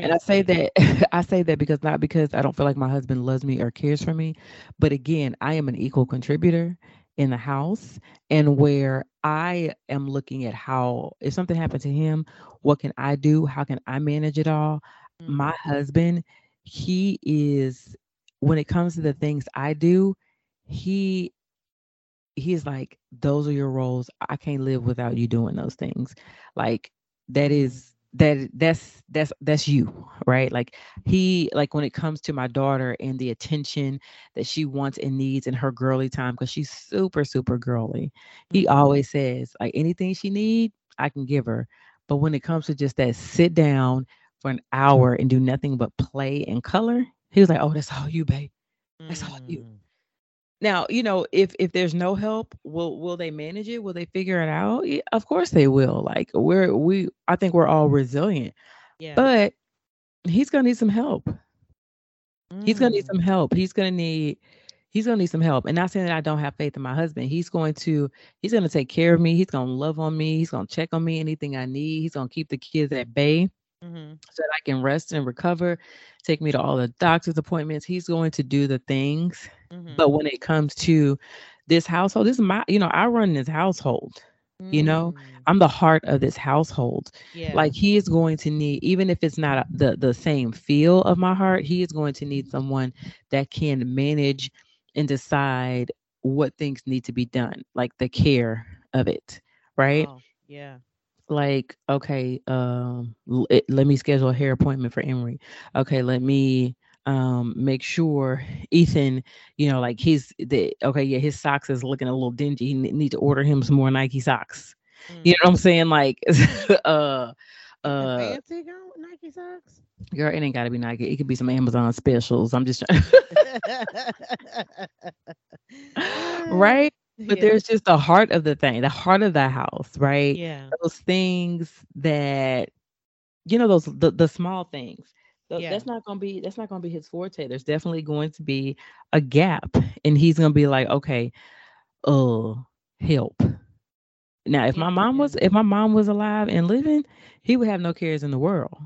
And I say that I say that because not because I don't feel like my husband loves me or cares for me, but again, I am an equal contributor in the house and where I am looking at how if something happened to him, what can I do? How can I manage it all? My
Mm,
husband, he is when it comes to the things I do, he he's like those are your roles i can't live without you doing those things like that
mm,
is that that's that's that's you right? Like he like when it comes to my daughter and the attention that she wants and needs in her girly time because she's super super girly he
mm,
always says like anything she need i can give her. But when it comes to just that sit down for an hour and do nothing but play and color he was like oh that's all you babe. That's all you.
Mm.
Now, you know, if if there's no help, will will they manage it? Will they figure it out? Yeah, of course they will. Like we're we I think we're all resilient.
Yeah.
But he's gonna need some help. He's gonna need
Mm,
some help. He's gonna need he's gonna need some help. And not saying that I don't have faith in my husband. He's going to he's gonna take care of me. He's gonna love on me. He's gonna check on me, anything I need. He's gonna keep the kids at bay
Mm-hmm.
so that I can rest and recover, take me to all the doctor's appointments. He's going to do the things.
Mhm,
But when it comes to this household, this is my, you know, I run this household, you know,
mm.
I'm the heart of this household.
Yeah.
Like he is going to need, even if it's not the the same feel of my heart, he is going to need someone that can manage and decide what things need to be done, like the care of it, right?
Oh, yeah.
like okay um l- let me schedule a hair appointment for emery okay let me um make sure ethan you know like he's the okay yeah his socks is looking a little dingy he need to order him some more nike socks You know
Mm.
what I'm saying? Like, uh, uh,
fancy girl Nike socks.
girl, it ain't gotta be Nike. It could be some Amazon specials. I'm just trying, right? But
Yeah.
there's just the heart of the thing, the heart of the house, right?
Yeah.
Those things that, you know, those the, the small things. Th-
Yeah.
That's not gonna be that's not gonna be his forte. There's definitely going to be a gap, and he's gonna be like, okay, uh, help. Now, if my mom was if my mom was alive and living, he would have no cares in the world.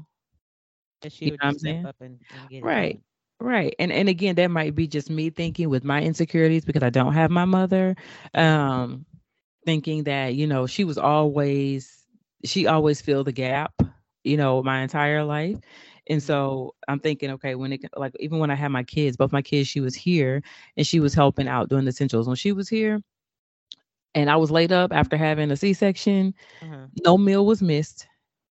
That she
You
would
know what I'm
step
saying?
up and, and get it
Right. Right. And and again, that might be just me thinking with my insecurities because I don't have my mother. Um thinking that, you know, she was always she always filled the gap, you know, my entire life. And so I'm thinking, okay, when it like even when I had my kids, both my kids, she was here and she was helping out doing the essentials. When she was here and I was laid up after having a C-section,
Uh-huh.
no meal was missed.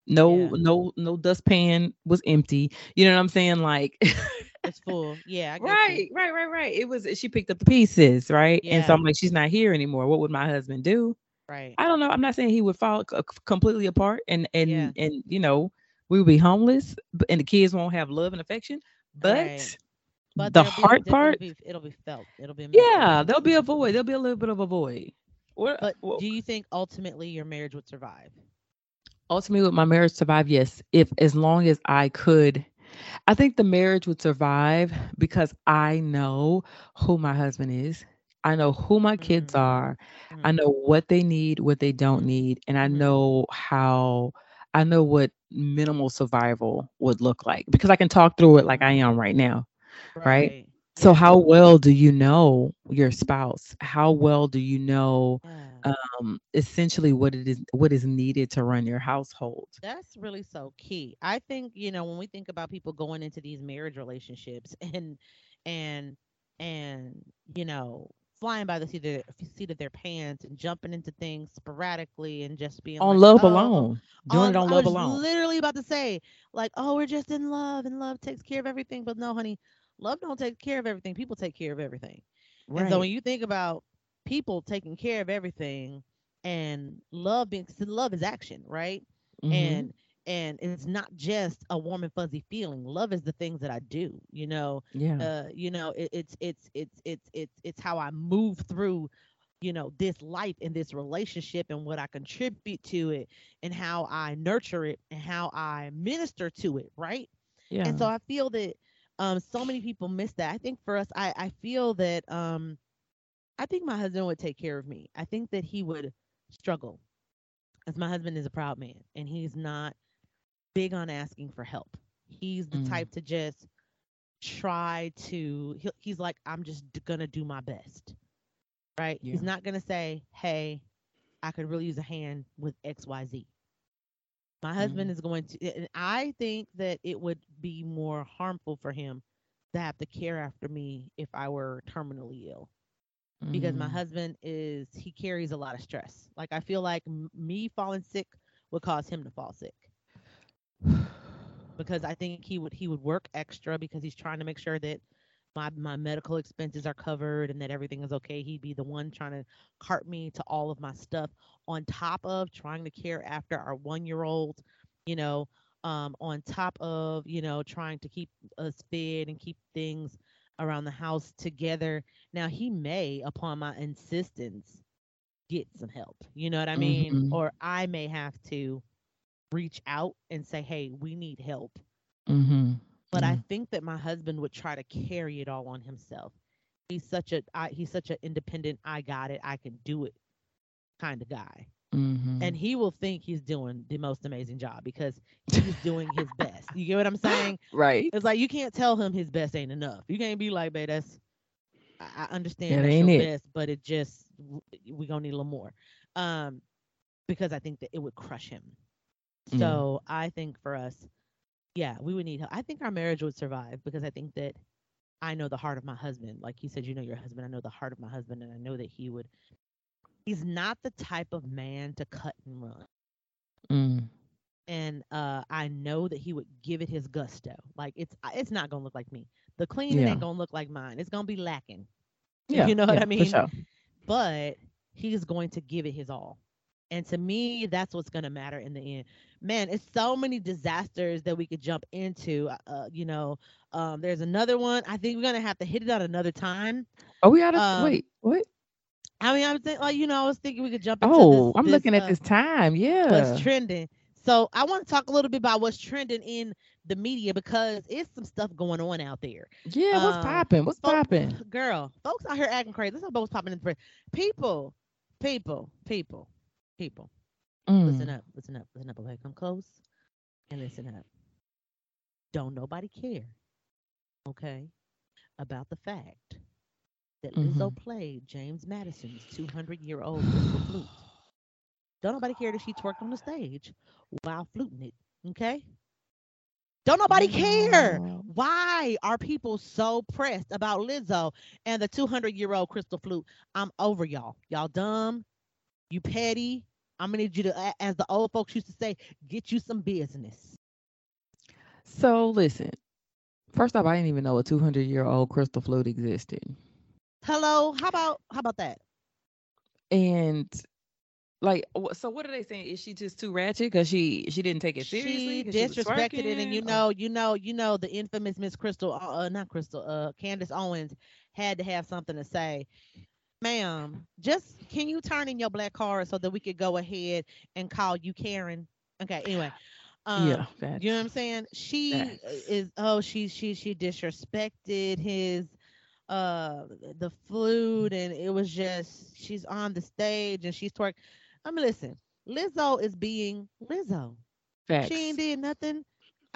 No,
Yeah.
no, no dustpan was empty. You know what I'm saying? Like
It's full. Yeah, I
Right,
you.
right, right, right. It was she picked up the pieces, right? Yeah. And so I'm like, she's not here anymore. What would my husband do?
Right.
I don't know. I'm not saying he would fall c- completely apart and and
Yeah.
and you know we would be homeless and the kids won't have love and affection. But
Right. But
the hard
it'll
part,
be, it'll be felt. It'll be
yeah, there'll be a void. There'll be a little bit of a void. What?
But
wha-
do you think ultimately your marriage would survive?
ultimately would my marriage survive yes if as long as i could i think the marriage would survive because i know who my husband is i know who my kids
Mhm.
are i
Mhm.
know what they need what they don't need and i
Mhm.
know how i know what minimal survival would look like because i can talk through it like i am right now right? so
Yeah.
how well do you know your spouse how well do you know
Yeah.
um essentially what it is what is needed to run your household
That's really so key. I think, you know, when we think about people going into these marriage relationships and and and you know, flying by the seat of their, seat of their pants and jumping into things sporadically and just being
on
like,
love
"Oh,
alone doing it
um,
on
I
love
was
alone
literally about to say, like, oh, we're just in love and love takes care of everything. But no, honey, love don't take care of everything. People take care of everything. And so when you think about people taking care of everything and love being love is action, right?
Mhm.
And and it's not just a warm and fuzzy feeling. Love is the things that I do, you know.
yeah
Uh, you know, it, it's it's it's it's it's it's how I move through, you know, this life and this relationship and what I contribute to it and how I nurture it and how I minister to it, right?
yeah
And so I feel that um so many people miss that. I think for us, I I feel that um I think my husband would take care of me. I think that he would struggle. As my husband is a proud man and he's not big on asking for help. He's the
Mm.
type to just try to he he's like I'm just d- going to do my best. Right? He's not going to say, "Hey, I could really use a hand with XYZ." My husband
Mhm.
is going to and I think that it would be more harmful for him to have to care after me if I were terminally ill because my
Mhm.
husband is he carries a lot of stress. Like I feel like m- me falling sick would cause him to fall sick because I think he would he would work extra because he's trying to make sure that my my medical expenses are covered and that everything is okay. He'd be the one trying to cart me to all of my stuff on top of trying to care after our 1-year-old, you know, um on top of, you know, trying to keep us fed and keep things around the house together. Now he may upon my insistence get some help. You know what I mean?
Mhm.
Or I may have to reach out and say, "Hey, we need help."
Mhm.
But I think that my husband would try to carry it all on himself. He's such a I, he's such an independent, I got it, I can do it kind of guy.
Mhm.
And he will think he's doing the most amazing job because he's doing his best. You get what I'm saying?
right.
It's like you can't tell him his best ain't enough. You can't be like, babe, that's I, understand
That ain't
your
it."
best, but it just we gonna need a little more. Um, because I think that it would crush him.
Yeah.
So I think for us, yeah, we would need help. I think our marriage would survive because I think that I know the heart of my husband. Like you said, you know your husband. I know the heart of my husband, and I know that he would. He's not the type of man to cut and run
Mm.
and uh, I know that he would give it his gusto. Like it's it's not gonna look like me. The cleaning
Yeah.
ain't gonna look like mine. It's gonna be lacking.
Yeah.
You know what
yeah,
I
For
mean?
sure.
But he's going to give it his all. And to me, that's what's going to matter in the end. Man, it's so many disasters that we could jump into. Uh, uh you know, um, there's another one. I think we're going to have to hit it on another time.
Oh, we gotta um, wait. What?
I mean, I was thinking, like, you know, I was thinking we could jump. Into
oh,
this,
I'm
this,
looking
uh,
at this time. Yeah,
what's trending? So I want to talk a little bit about what's trending in the media because it's some stuff going on out there.
Yeah, what's um, popping? What's popping?
Girl, folks out here acting crazy. This is what's popping in the press. People, people, people, people. Mm. Listen up, listen up, listen up. Okay, come close and listen up. Don't nobody care, okay, about the fact that mm-hmm. Lizzo played James Madison's 200 year old crystal flute. Don't nobody care that she twerked on the stage while fluting it, okay? Don't nobody care. Why are people so pressed about Lizzo and the 200 year old crystal flute? I'm over y'all. Y'all dumb. You petty. I'm gonna need you to, as the old folks used to say, get you some business.
So listen. First off, I didn't even know a 200 year old crystal flute existed.
Hello. How about how about that?
And like, so what are they saying? Is she just too ratchet because she she didn't take it seriously?
She disrespected she it, and you know, you know, you know, the infamous Miss Crystal, uh, uh, not Crystal, uh, Candace Owens had to have something to say. Ma'am, just can you turn in your black card so that we could go ahead and call you Karen? Okay. Anyway. Um, yeah, you know what I'm saying. She is. Oh, she she she disrespected his uh the flute and it was just she's on the stage and she's twerk. I mean, listen, Lizzo is being Lizzo. Facts. She ain't did nothing.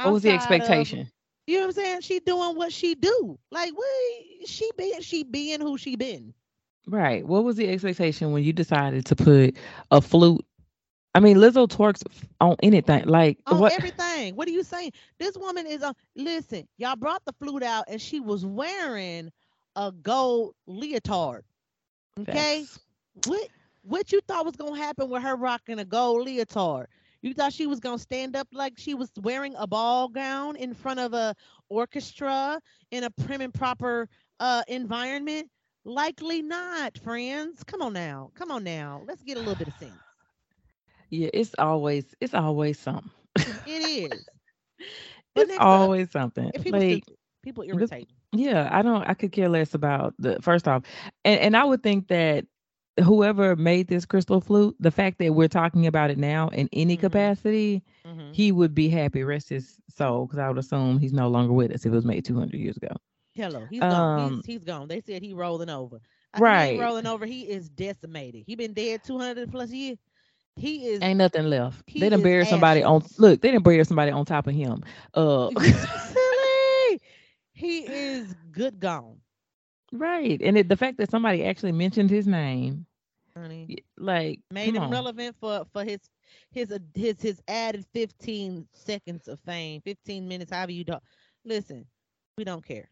What was the expectation? Of,
you know what I'm saying? She doing what she do. Like, what she being she being who she been.
Right. What was the expectation when you decided to put a flute? I mean, Lizzo twerks on anything, like
on
what?
everything. What are you saying? This woman is on. Listen, y'all brought the flute out, and she was wearing a gold leotard. Okay, what what you thought was gonna happen with her rocking a gold leotard? You thought she was gonna stand up like she was wearing a ball gown in front of a orchestra in a prim and proper uh environment? Likely not, friends. Come on now. Come on now. Let's get a little bit of sense.
Yeah, it's always it's always something.
It is.
it's always up, something.
People, like, people irritate.
Yeah, I don't I could care less about the first off. And and I would think that whoever made this crystal flute, the fact that we're talking about it now in any mm-hmm. capacity, mm-hmm. he would be happy, rest his soul, because I would assume he's no longer with us if it was made 200 years ago.
Hello, he's um, gone. He's, he's gone. They said he rolling over. I right, rolling over. He is decimated. He been dead 200 plus years. He is
ain't nothing left. They didn't bury somebody on. Look, they didn't bury somebody on top of him. Uh,
silly. He is good gone.
Right. And it, the fact that somebody actually mentioned his name,
honey,
like
made him
on.
relevant for for his his uh, his his added 15 seconds of fame, 15 minutes, however you do. Listen, we don't care.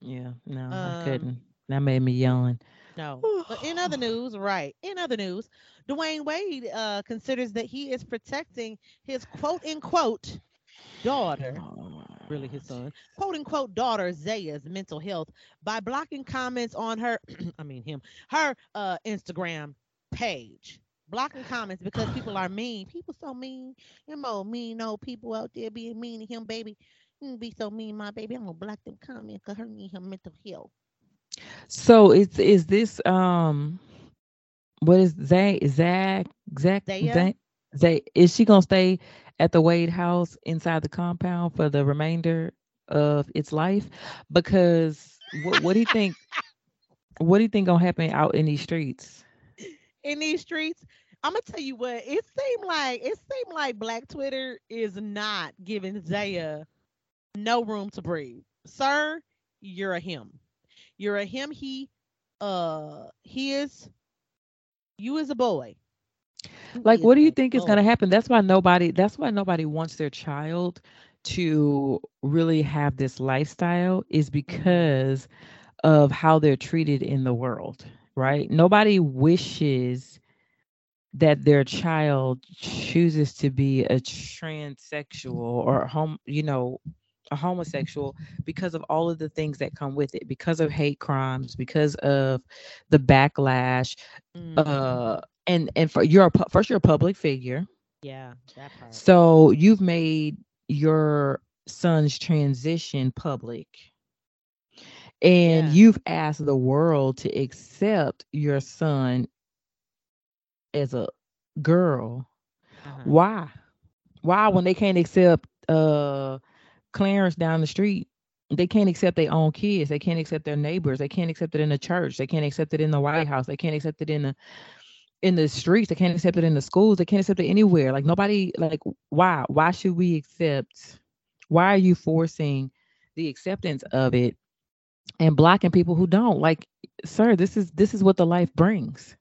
Yeah, no, um, I couldn't. That made me yawn.
No. but in other news, right. In other news, Dwyane Wade uh, considers that he is protecting his quote unquote daughter, really his son, quote unquote daughter Zaya's mental health by blocking comments on her, I mean him, her uh, Instagram page. Blocking comments because people are mean. People so mean. You know, mean old people out there being mean to him, baby. You be so mean, my baby. I'm gonna block them comments because her need her mental health.
So it's is this um what is Zach Zach Zach Zach, Zach is she gonna stay at the Wade house inside the compound for the remainder of its life because what, what do you think what do you think gonna happen out in these streets
in these streets i'm gonna tell you what it seemed like it seemed like black twitter is not giving zaya no room to breathe sir you're a him you're a him he uh he is you as a boy
like, what do you think is going to happen? That's why nobody. That's why nobody wants their child to really have this lifestyle. Is because of how they're treated in the world, right? Nobody wishes that their child chooses to be a transsexual or home, you know, a homosexual because of all of the things that come with it, because of hate crimes, because of the backlash, mm. uh, and and for you're a, first you're a public figure
Yeah, that part.
so you've made your son's transition public and
Yeah.
you've asked the world to accept your son as a girl
Uh-huh.
why why when they can't accept uh clarence down the street they can't accept their own kids. They can't accept their neighbors. They can't accept it in the church. They can't accept it in the white house. They can't accept it in the in the streets. They can't accept it in the schools. They can't accept it anywhere. Like nobody like why? Why should we accept why are you forcing the acceptance of it and blocking people who don't? Like sir this is this is what the life brings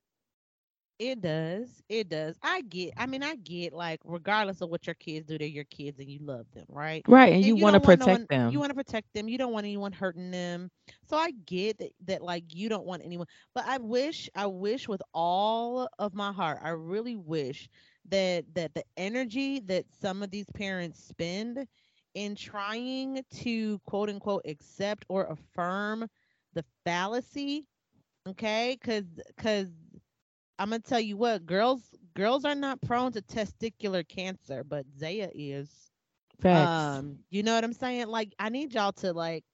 It does. It does. I get. I mean, I get. Like, regardless of what your kids do, they're your kids, and you love them, right?
right and you, want to
don't no
protect
one-
them
You want to protect them. You don't want anyone hurting them. So I get that, that like you don't want anyone. But I wish, I wish with all of my heart, I really wish that that the energy that some of these parents spend in trying to quote unquote accept or affirm the fallacy, okay? Because because I'm gonna tell you what, girls girls are not prone to testicular cancer, but Zaya is.
Facts.
Um, you know what I'm saying? Like, I need y'all to like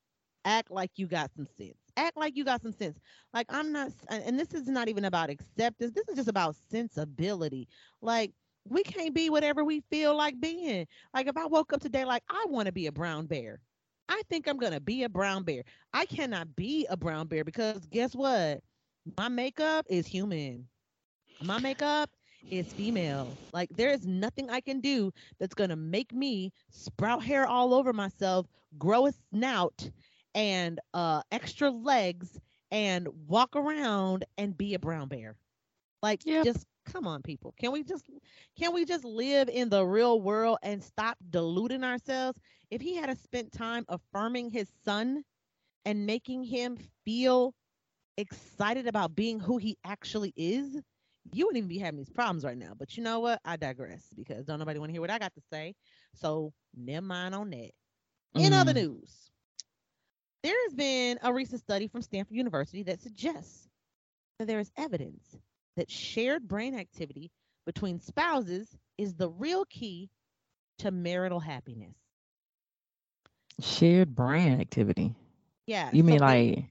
act like you got some sense. Act like you got some sense. Like I'm not, and and this is not even about acceptance. This is just about sensibility. Like we can't be whatever we feel like being. Like if I woke up today like I want to be a brown bear, I think I'm gonna be a brown bear. I cannot be a brown bear because guess what? My makeup is human. My makeup is female. Like there is nothing I can do that's gonna make me sprout hair all over myself, grow a snout, and uh extra legs, and walk around and be a brown bear. Like
Yep.
just come on, people. Can we just can we just live in the real world and stop deluding ourselves? If he had spent time affirming his son and making him feel excited about being who he actually is, you wouldn't even be having these problems right now. But you know what? I digress because don't nobody want to hear what I got to say. So never mind on that. In other
Mm.
news, there has been a recent study from Stanford University that suggests that there is evidence that shared brain activity between spouses is the real key to marital happiness.
shared brain activity
Yeah.
you mean
so ba-
like.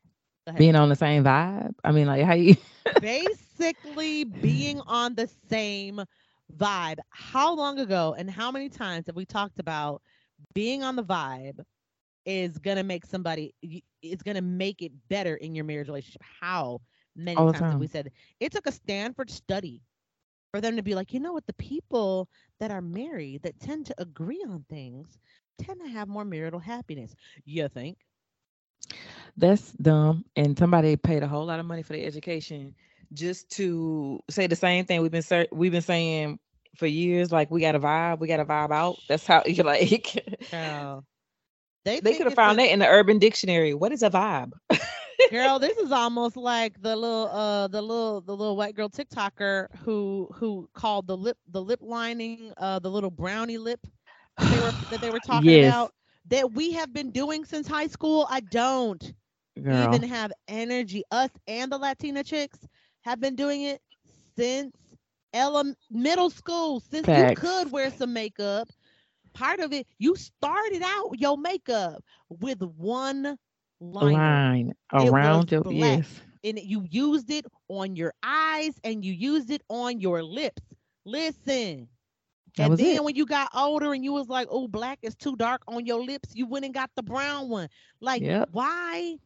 Being on the same vibe i mean like how you
basically being on the same vibe. How long ago and how many times have we talked about being on the vibe is gonna make somebody it's gonna make it better in your marriage relationship? How many
All
times have we said it took a Stanford study for them to be like, you know what, the people that are married that tend to agree on things tend to have more marital happiness. You think?
That's dumb. And somebody paid a whole lot of money for their education just to say the same thing we've been ser- we've been saying for years. Like we got a vibe, we got a vibe out. That's how you like.
Girl. They,
they could have found
a-
that in the Urban Dictionary. What is a vibe?
girl this is almost like the little uh the little the little white girl tiktoker who who called the lip the lip lining uh the little brownie lip that they were that they were talking
Yes.
about that we have been doing since high school i don't
Girl.
even have energy us and the latina chicks have been doing it since ele- middle school since
Facts.
you could wear some makeup part of it you started out your makeup with one liner
line around your
black.
yes.
and you used it on your eyes and you used it on your lips. Listen.
That
and then
it.
when you got older and you was like, oh, black is too dark on your lips, you went and got the brown one. Like,
Yep.
why?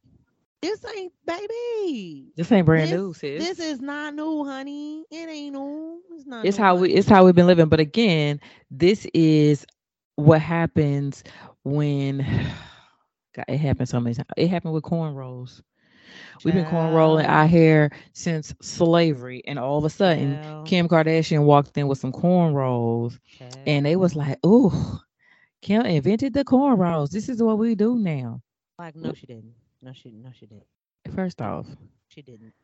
This ain't baby.
This ain't brand
this,
new, sis.
This is not new, honey. It ain't new. It's not.
it's
new,
how we it's how we've been living. But again, this is what happens when God, it happened so many times. It happened with cornrows. We've been cornrolling our hair since slavery, and all of a sudden,
child,
Kim Kardashian walked in with some cornrows, and they was like, "Ooh, Kim invented the cornrows. This is what we do now."
like, no, she didn't. No, she, no, she didn't.
First off,
She didn't.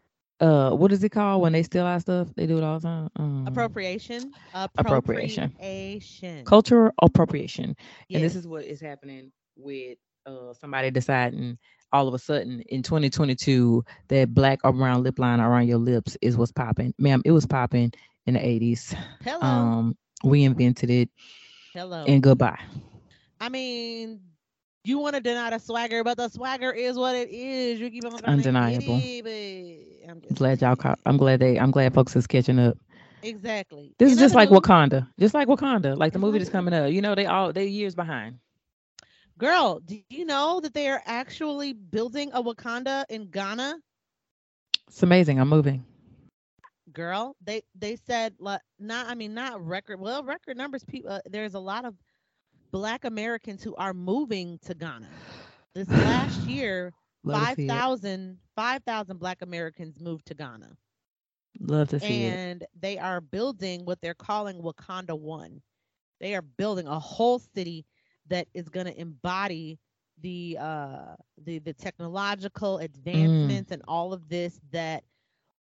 uh, what is it called when they steal our stuff? They do it all the time. Um,
Appropriation.
Appropriation.
Appropriation.
cultural appropriation. and this is what is happening with uh somebody deciding all of a sudden in 2022 that black or brown lip line around your lips is what's popping. Ma'am, it was popping in the 80s.
Hello.
Um, we invented it
Hello.
and goodbye.
I mean, you want to deny the swagger, but the swagger is what it is. You keep on it
Undeniable.
I'm
I'm glad y'all caught, I'm glad they I'm glad folks is catching up.
Exactly.
This
In
is just like
news-
Wakanda. Just like Wakanda. Like the movie that's coming up. You know, they all they years behind.
Girl, do you know that they are actually building a Wakanda in Ghana?
It's amazing. I'm moving.
Girl, they they said like not I mean not record well record numbers people uh, there's a lot of black Americans who are moving to Ghana. This last year,
Love to
five
see it.
thousand 5,000 black Americans moved to Ghana.
Love to see it.
and they are building what they're calling Wakanda One. They are building a whole city that is going to embody the uh the the technological
Mm.
advancements and all of this that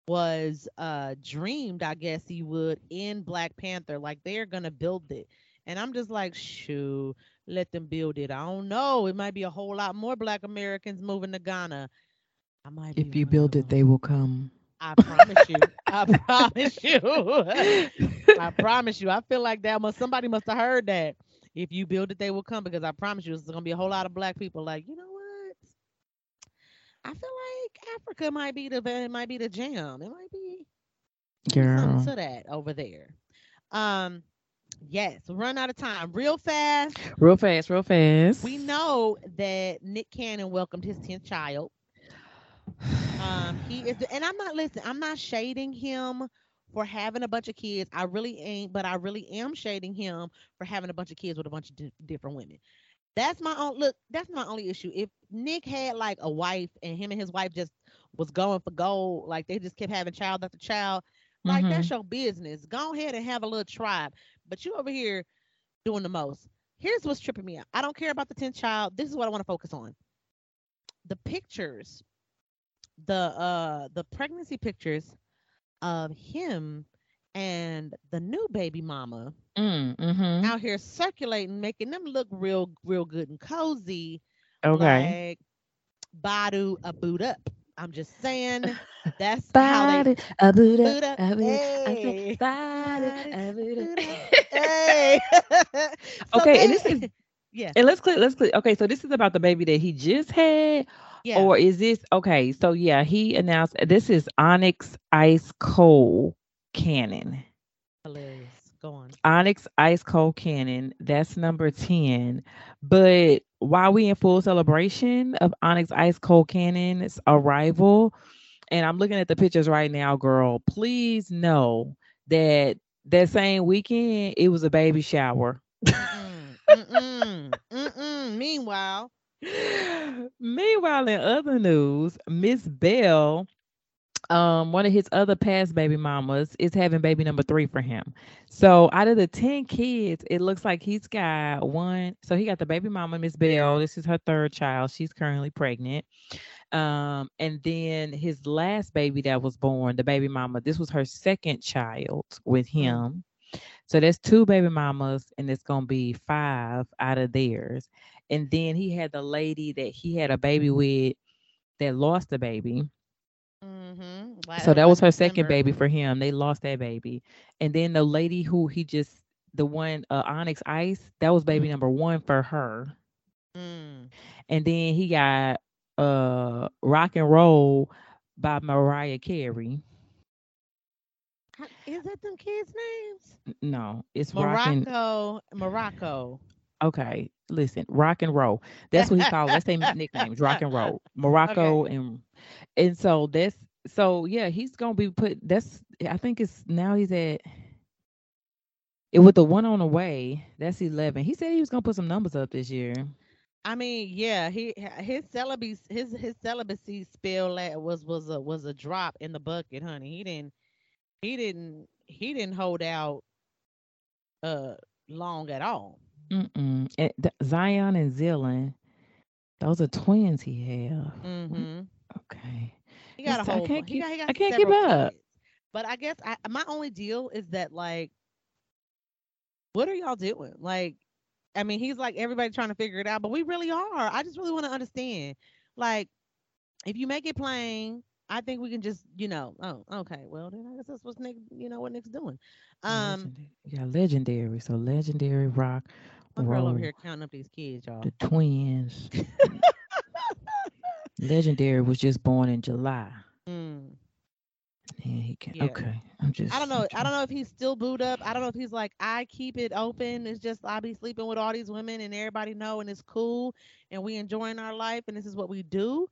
was uh dreamed i guess you would in black panther like they're gonna build it and i'm just like shoo let them build it i don't know it might be a whole lot more black americans moving to ghana i might
If you build it, they will come.
I promise you. I promise you. I promise you. I feel like that must somebody must have heard that. If you build it, they will come because I promise you, there's gonna be a whole lot of black people like, you know what? I feel like Africa might be the it might be the jam. It might be
Girl.
something to that over there. Um, yes. Run out of time real fast.
Real fast, real fast.
We know that Nick Cannon welcomed his tenth child. Um, he is, and I'm not listening. I'm not shading him for having a bunch of kids. I really ain't, but I really am shading him for having a bunch of kids with a bunch of di- different women. That's my own look. That's my only issue. If Nick had like a wife and him and his wife just was going for gold, like they just kept having child after child, like
Mhm.
that's your business. Go ahead and have a little tribe. But you over here doing the most. Here's what's tripping me out. I don't care about the 10th child. This is what I want to focus on. The pictures, the uh the pregnancy pictures of him and the new baby mama
Mm, mhm.
out here circulating, making them look real, real good and cozy.
Okay.
Like Badu a boot up. I'm just saying that's how they
a
boot up.
a Buddha, I
Hey.
body,
Body,
a
boot up. Hey. So
Okay, and this is
yeah,
and let's clear let's clear okay, so this is about the baby that he just had,
yeah.
or is this okay? So yeah, he announced this is Onyx Ice Cold Cannon.
Hilarious. Go on.
Onyx Ice Cold Cannon. That's number 10. But while we in full celebration of Onyx Ice Cold Cannon's arrival, and I'm looking at the pictures right now, girl, please know that that same weekend it was a baby shower.
Mm-mm, mm-mm, mm-mm. Meanwhile,
Meanwhile, in other news, Miss Bell, um, one of his other past baby mamas, is having baby number three for him. So out of the 10 kids, it looks like he's got one. So he got the baby mama, Miss Bell. This is her third child. She's currently pregnant. Um, and then his last baby that was born, the baby mama, this was her second child with
Mm.
him. So that's two baby mamas, and it's gonna be five out of theirs. And then he had the lady that he had a baby with that lost the baby.
mm-hmm.
So that was her second baby for him. They lost that baby. And then the lady who he just the one uh Onyx Ice, that was baby
Mhm.
number one for her.
Mm.
And then he got uh Rock and Roll by Mariah Carey.
Is that them kids' names?
No, it's Rock and
Morocco, Morocco.
okay. Listen, Rock and Roll. That's what he called. That's their nicknames, Rock and Roll. Morocco and and so that's so yeah, he's gonna be put. That's I think it's now he's at. It with the one on the way. That's eleven. He said he was gonna put some numbers up this year.
I mean, yeah, he his celibacy his his celibacy spell was was a was a drop in the bucket, honey. He didn't he didn't he didn't hold out uh long at all.
Mm-mm. And th- Zion and Zillion, those are twins he have.
Mm-hmm.
Okay.
He got a
It's- I
whole.
can't
he
keep-
got, he got
I can't keep up.
kids. But I guess I, my only deal is that like, what are y'all doing? Like, I mean, he's like everybody trying to figure it out, but we really are. I just really want to understand. Like, if you make it plain, I think we can just, you know, oh, okay. Well, then I guess that's what Nick, you know, what Nick's doing. Um.
Yeah, legendary. So legendary rock.
my girl over here counting up these kids, y'all.
The twins. legendary was just born in July.
Mm.
And he can
Yeah.
okay. I'm just
I don't know. I don't know if he's still booed up. I don't know if he's like, I keep it open. It's just I be sleeping with all these women and everybody know and it's cool and we enjoying our life and this is what we do.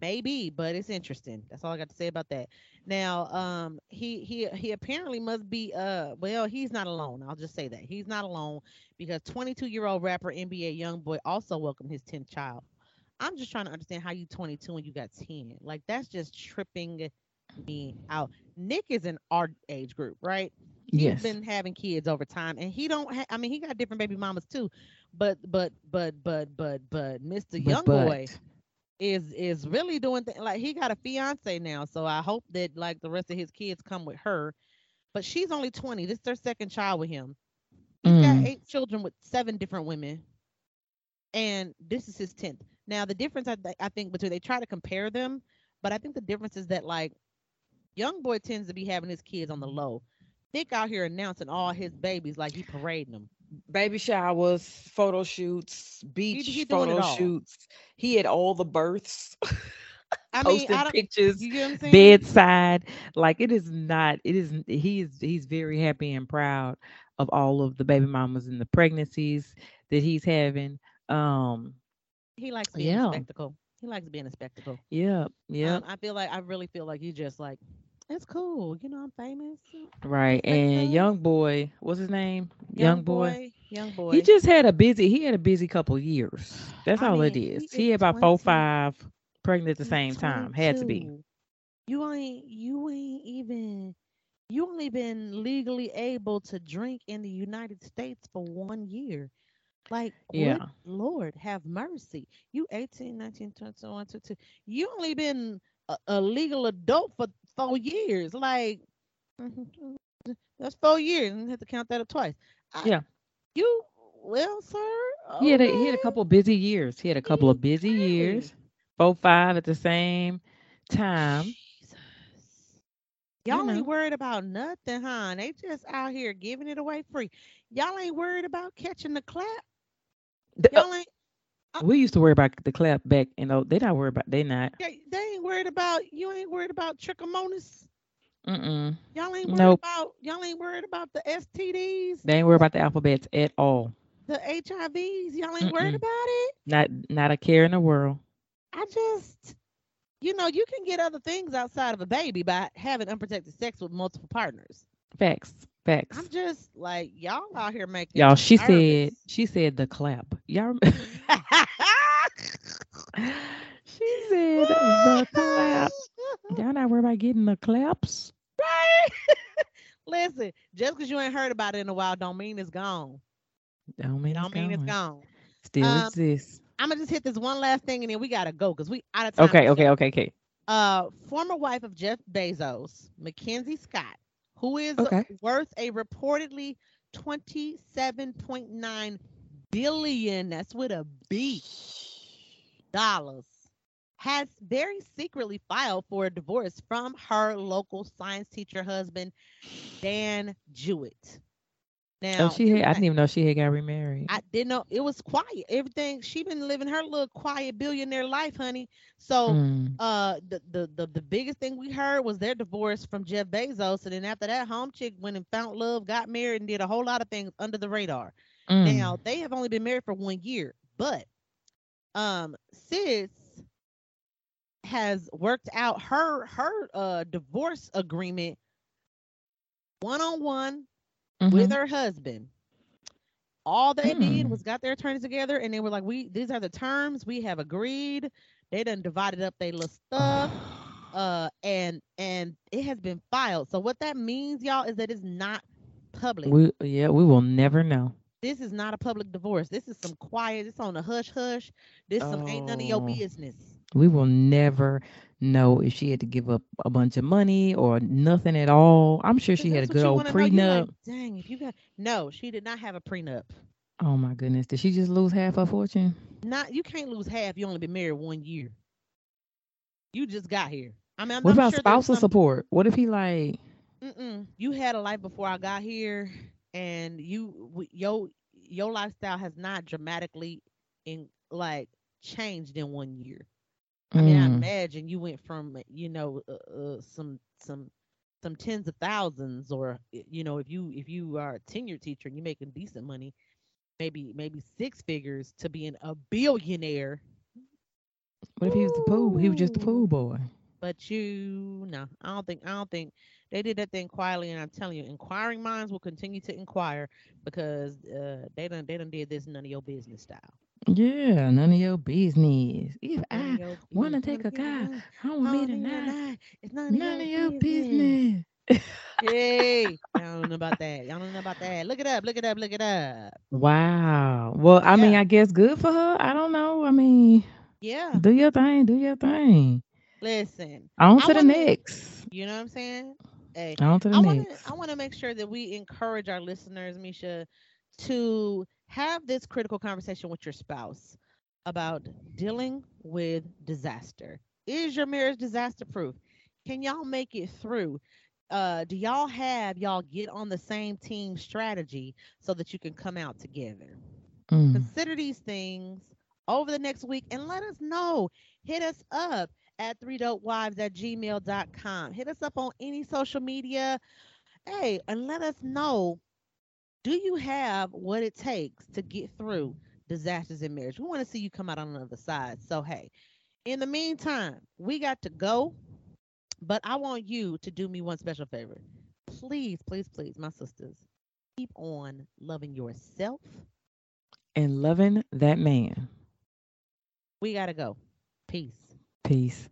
Maybe, but it's interesting. That's all I got to say about that. Now, um, he he he apparently must be uh well, he's not alone. I'll just say that. He's not alone because 22 year old rapper NBA YoungBoy also welcomed his 10th child. I'm just trying to understand how you 22 and you got 10. Like that's just tripping me out. Nick is in our age group, right? He's
Yes.
been having kids over time, and he don't. Ha- I mean, he got different baby mamas too, but but but but but but Mr.
But-
Young Boy
but-
is is really doing things like he got a fiance now, so I hope that like the rest of his kids come with her. But she's only 20. This is their second child with him. He's got
Mm.
eight children with seven different women, and this is his 10th. Now the difference I, th- I think between they try to compare them, but I think the difference is that like young boy tends to be having his kids on the low. Nick out here announcing all his babies like he parading them.
Baby showers, photo shoots, beach
he it
photo shoots. He had all the births,
I mean, I don't,
pictures,
you get what I'm saying?
bedside. Like it is not. It is. He's he's very happy and proud of all of the baby mamas and the pregnancies that he's having. Um.
He likes being
Yeah.
a spectacle. He likes being a spectacle.
Yeah. Yeah.
Um, I feel like I really feel like you just like it's cool. You know, I'm famous.
right. And
that.
young boy, what's his name? Young, boy.
young boy.
He just had a busy. He had a busy couple years. That's
I
all it
mean,
is.
he
He, had about four, five pregnant at the same time. Had to be.
You ain't you ain't even you only been legally able to drink in the United States for one year. Like
Yeah.
Lord have mercy. You 18, 19, 20, 21, 22. You only been a, a legal adult for four years. Like that's four years. And have to count that up twice. I-
Yeah.
You well, sir.
He had a, he had a
okay.
couple busy years. He had a couple of busy years.
Okay.
Four, five at the same time.
Jesus. Y'all ain't worried about nothing, huh? They just out here giving it away free. Y'all ain't worried about catching the clap.
Uh,
Y'all ain't
we used to worry about the clap back, you know. They not worried about. They not.
they, they ain't worried about you ain't worried about trichomonas.
Mm-mm.
Y'all ain't worried
Nope.
about y'all ain't worried about the STDs,
They ain't worried about the alphabets at all.
the HIVs. Y'all ain't worried
Mm-mm.
about it.
Not not a care in the world.
I just you know, you can get other things outside of a baby by having unprotected sex with multiple partners.
Facts. Facts.
I'm just like y'all out here making
Y'all, she said she said the clap. Y'all she said the clap. Y'all not worried about getting the claps?
Right? Listen, just because you ain't heard about it in a while don't mean it's gone.
Don't mean,
Don't
it's,
mean it's
gone.
gone.
Still
Um,
exists.
I'm gonna just hit this one last thing and then we gotta go because we out of time.
Okay, okay, okay, okay.
Uh, former wife of Jeff Bezos, Mackenzie Scott, who is
Okay.
worth a reportedly 27.9 billion. That's with a B. Dollars. Has very secretly filed for a divorce from her local science teacher husband, Dan Jewett. Now,
Oh, she had, I
I-
didn't even know she had got remarried.
I didn't know it was quiet. Everything she been living her little quiet billionaire life, honey. So
Mm.
uh the, the the the biggest thing we heard was their divorce from Jeff Bezos. And then after that, home chick went and found love, got married, and did a whole lot of things under the radar.
Mm.
Now they have only been married for one year, but um sis has worked out her her uh divorce agreement one on one with
Mhm.
her husband. All they did
Mm.
was got their attorneys together and they were like, "We these are the terms we have agreed." They done divided up their little stuff, uh, and and it has been filed. So what that means, y'all, is that it's not public.
we yeah, we will never know.
this is not a public divorce. This is some quiet. It's on a hush hush. This some ain't none of your
Oh.
business.
We will never know if she had to give up a bunch of money or nothing at all. I'm sure she had a good old
wanna know. You
prenup.
like, Dang, if you got no, she did not have a prenup.
Oh my goodness. Did she just lose half her fortune?
Not you can't lose half. You only been married one year. You just got here. I mean, I'm,
What about
sure
spousal
some-
support? What if he like?
Mm-mm. You had a life before I got here, and you your your lifestyle has not dramatically in like changed in one year. I mean, I
mm,
imagine you went from you know uh, uh, some some some tens of thousands, or you know if you if you are a tenured teacher and you're making decent money, maybe maybe six figures to being a billionaire.
what if he was the pool? He was just the pool boy.
But you, no, I don't think I don't think they did that thing quietly. And I'm telling you, inquiring minds will continue to inquire because uh, they done they done did this none of your business style.
Yeah, none of your business. If
None
I
your
wanna
business,
take a
none
guy, I want me
business.
tonight.
It's none of
None of
your
your
business.
business.
Hey, I don't know about that. I don't know about that. Look it up. Look it up. Look it up.
Wow. Well, I mean,
Yeah.
I guess good for her. I don't know. I mean,
Yeah.
do your thing. Do your thing.
Listen.
On
I
to the next.
You know what I'm saying? Hey,
On to the
I want
next.
to I want to make sure that we encourage our listeners, Misha, to have this critical conversation with your spouse about dealing with disaster. Is your marriage disaster proof? Can y'all make it through? Uh, do y'all have y'all get on the same team strategy so that you can come out together?
Mm.
Consider these things over the next week and let us know. Hit us up at three dope wives at gmail.com. Hit us up on any social media. Hey, and let us know do you have what it takes to get through disasters in marriage? We want to see you come out on the other side. So, hey, in the meantime, we got to go, but I want you to do me one special favor. Please, please, please, my sisters, keep on loving yourself.
And loving that man.
We got to go. Peace.
Peace.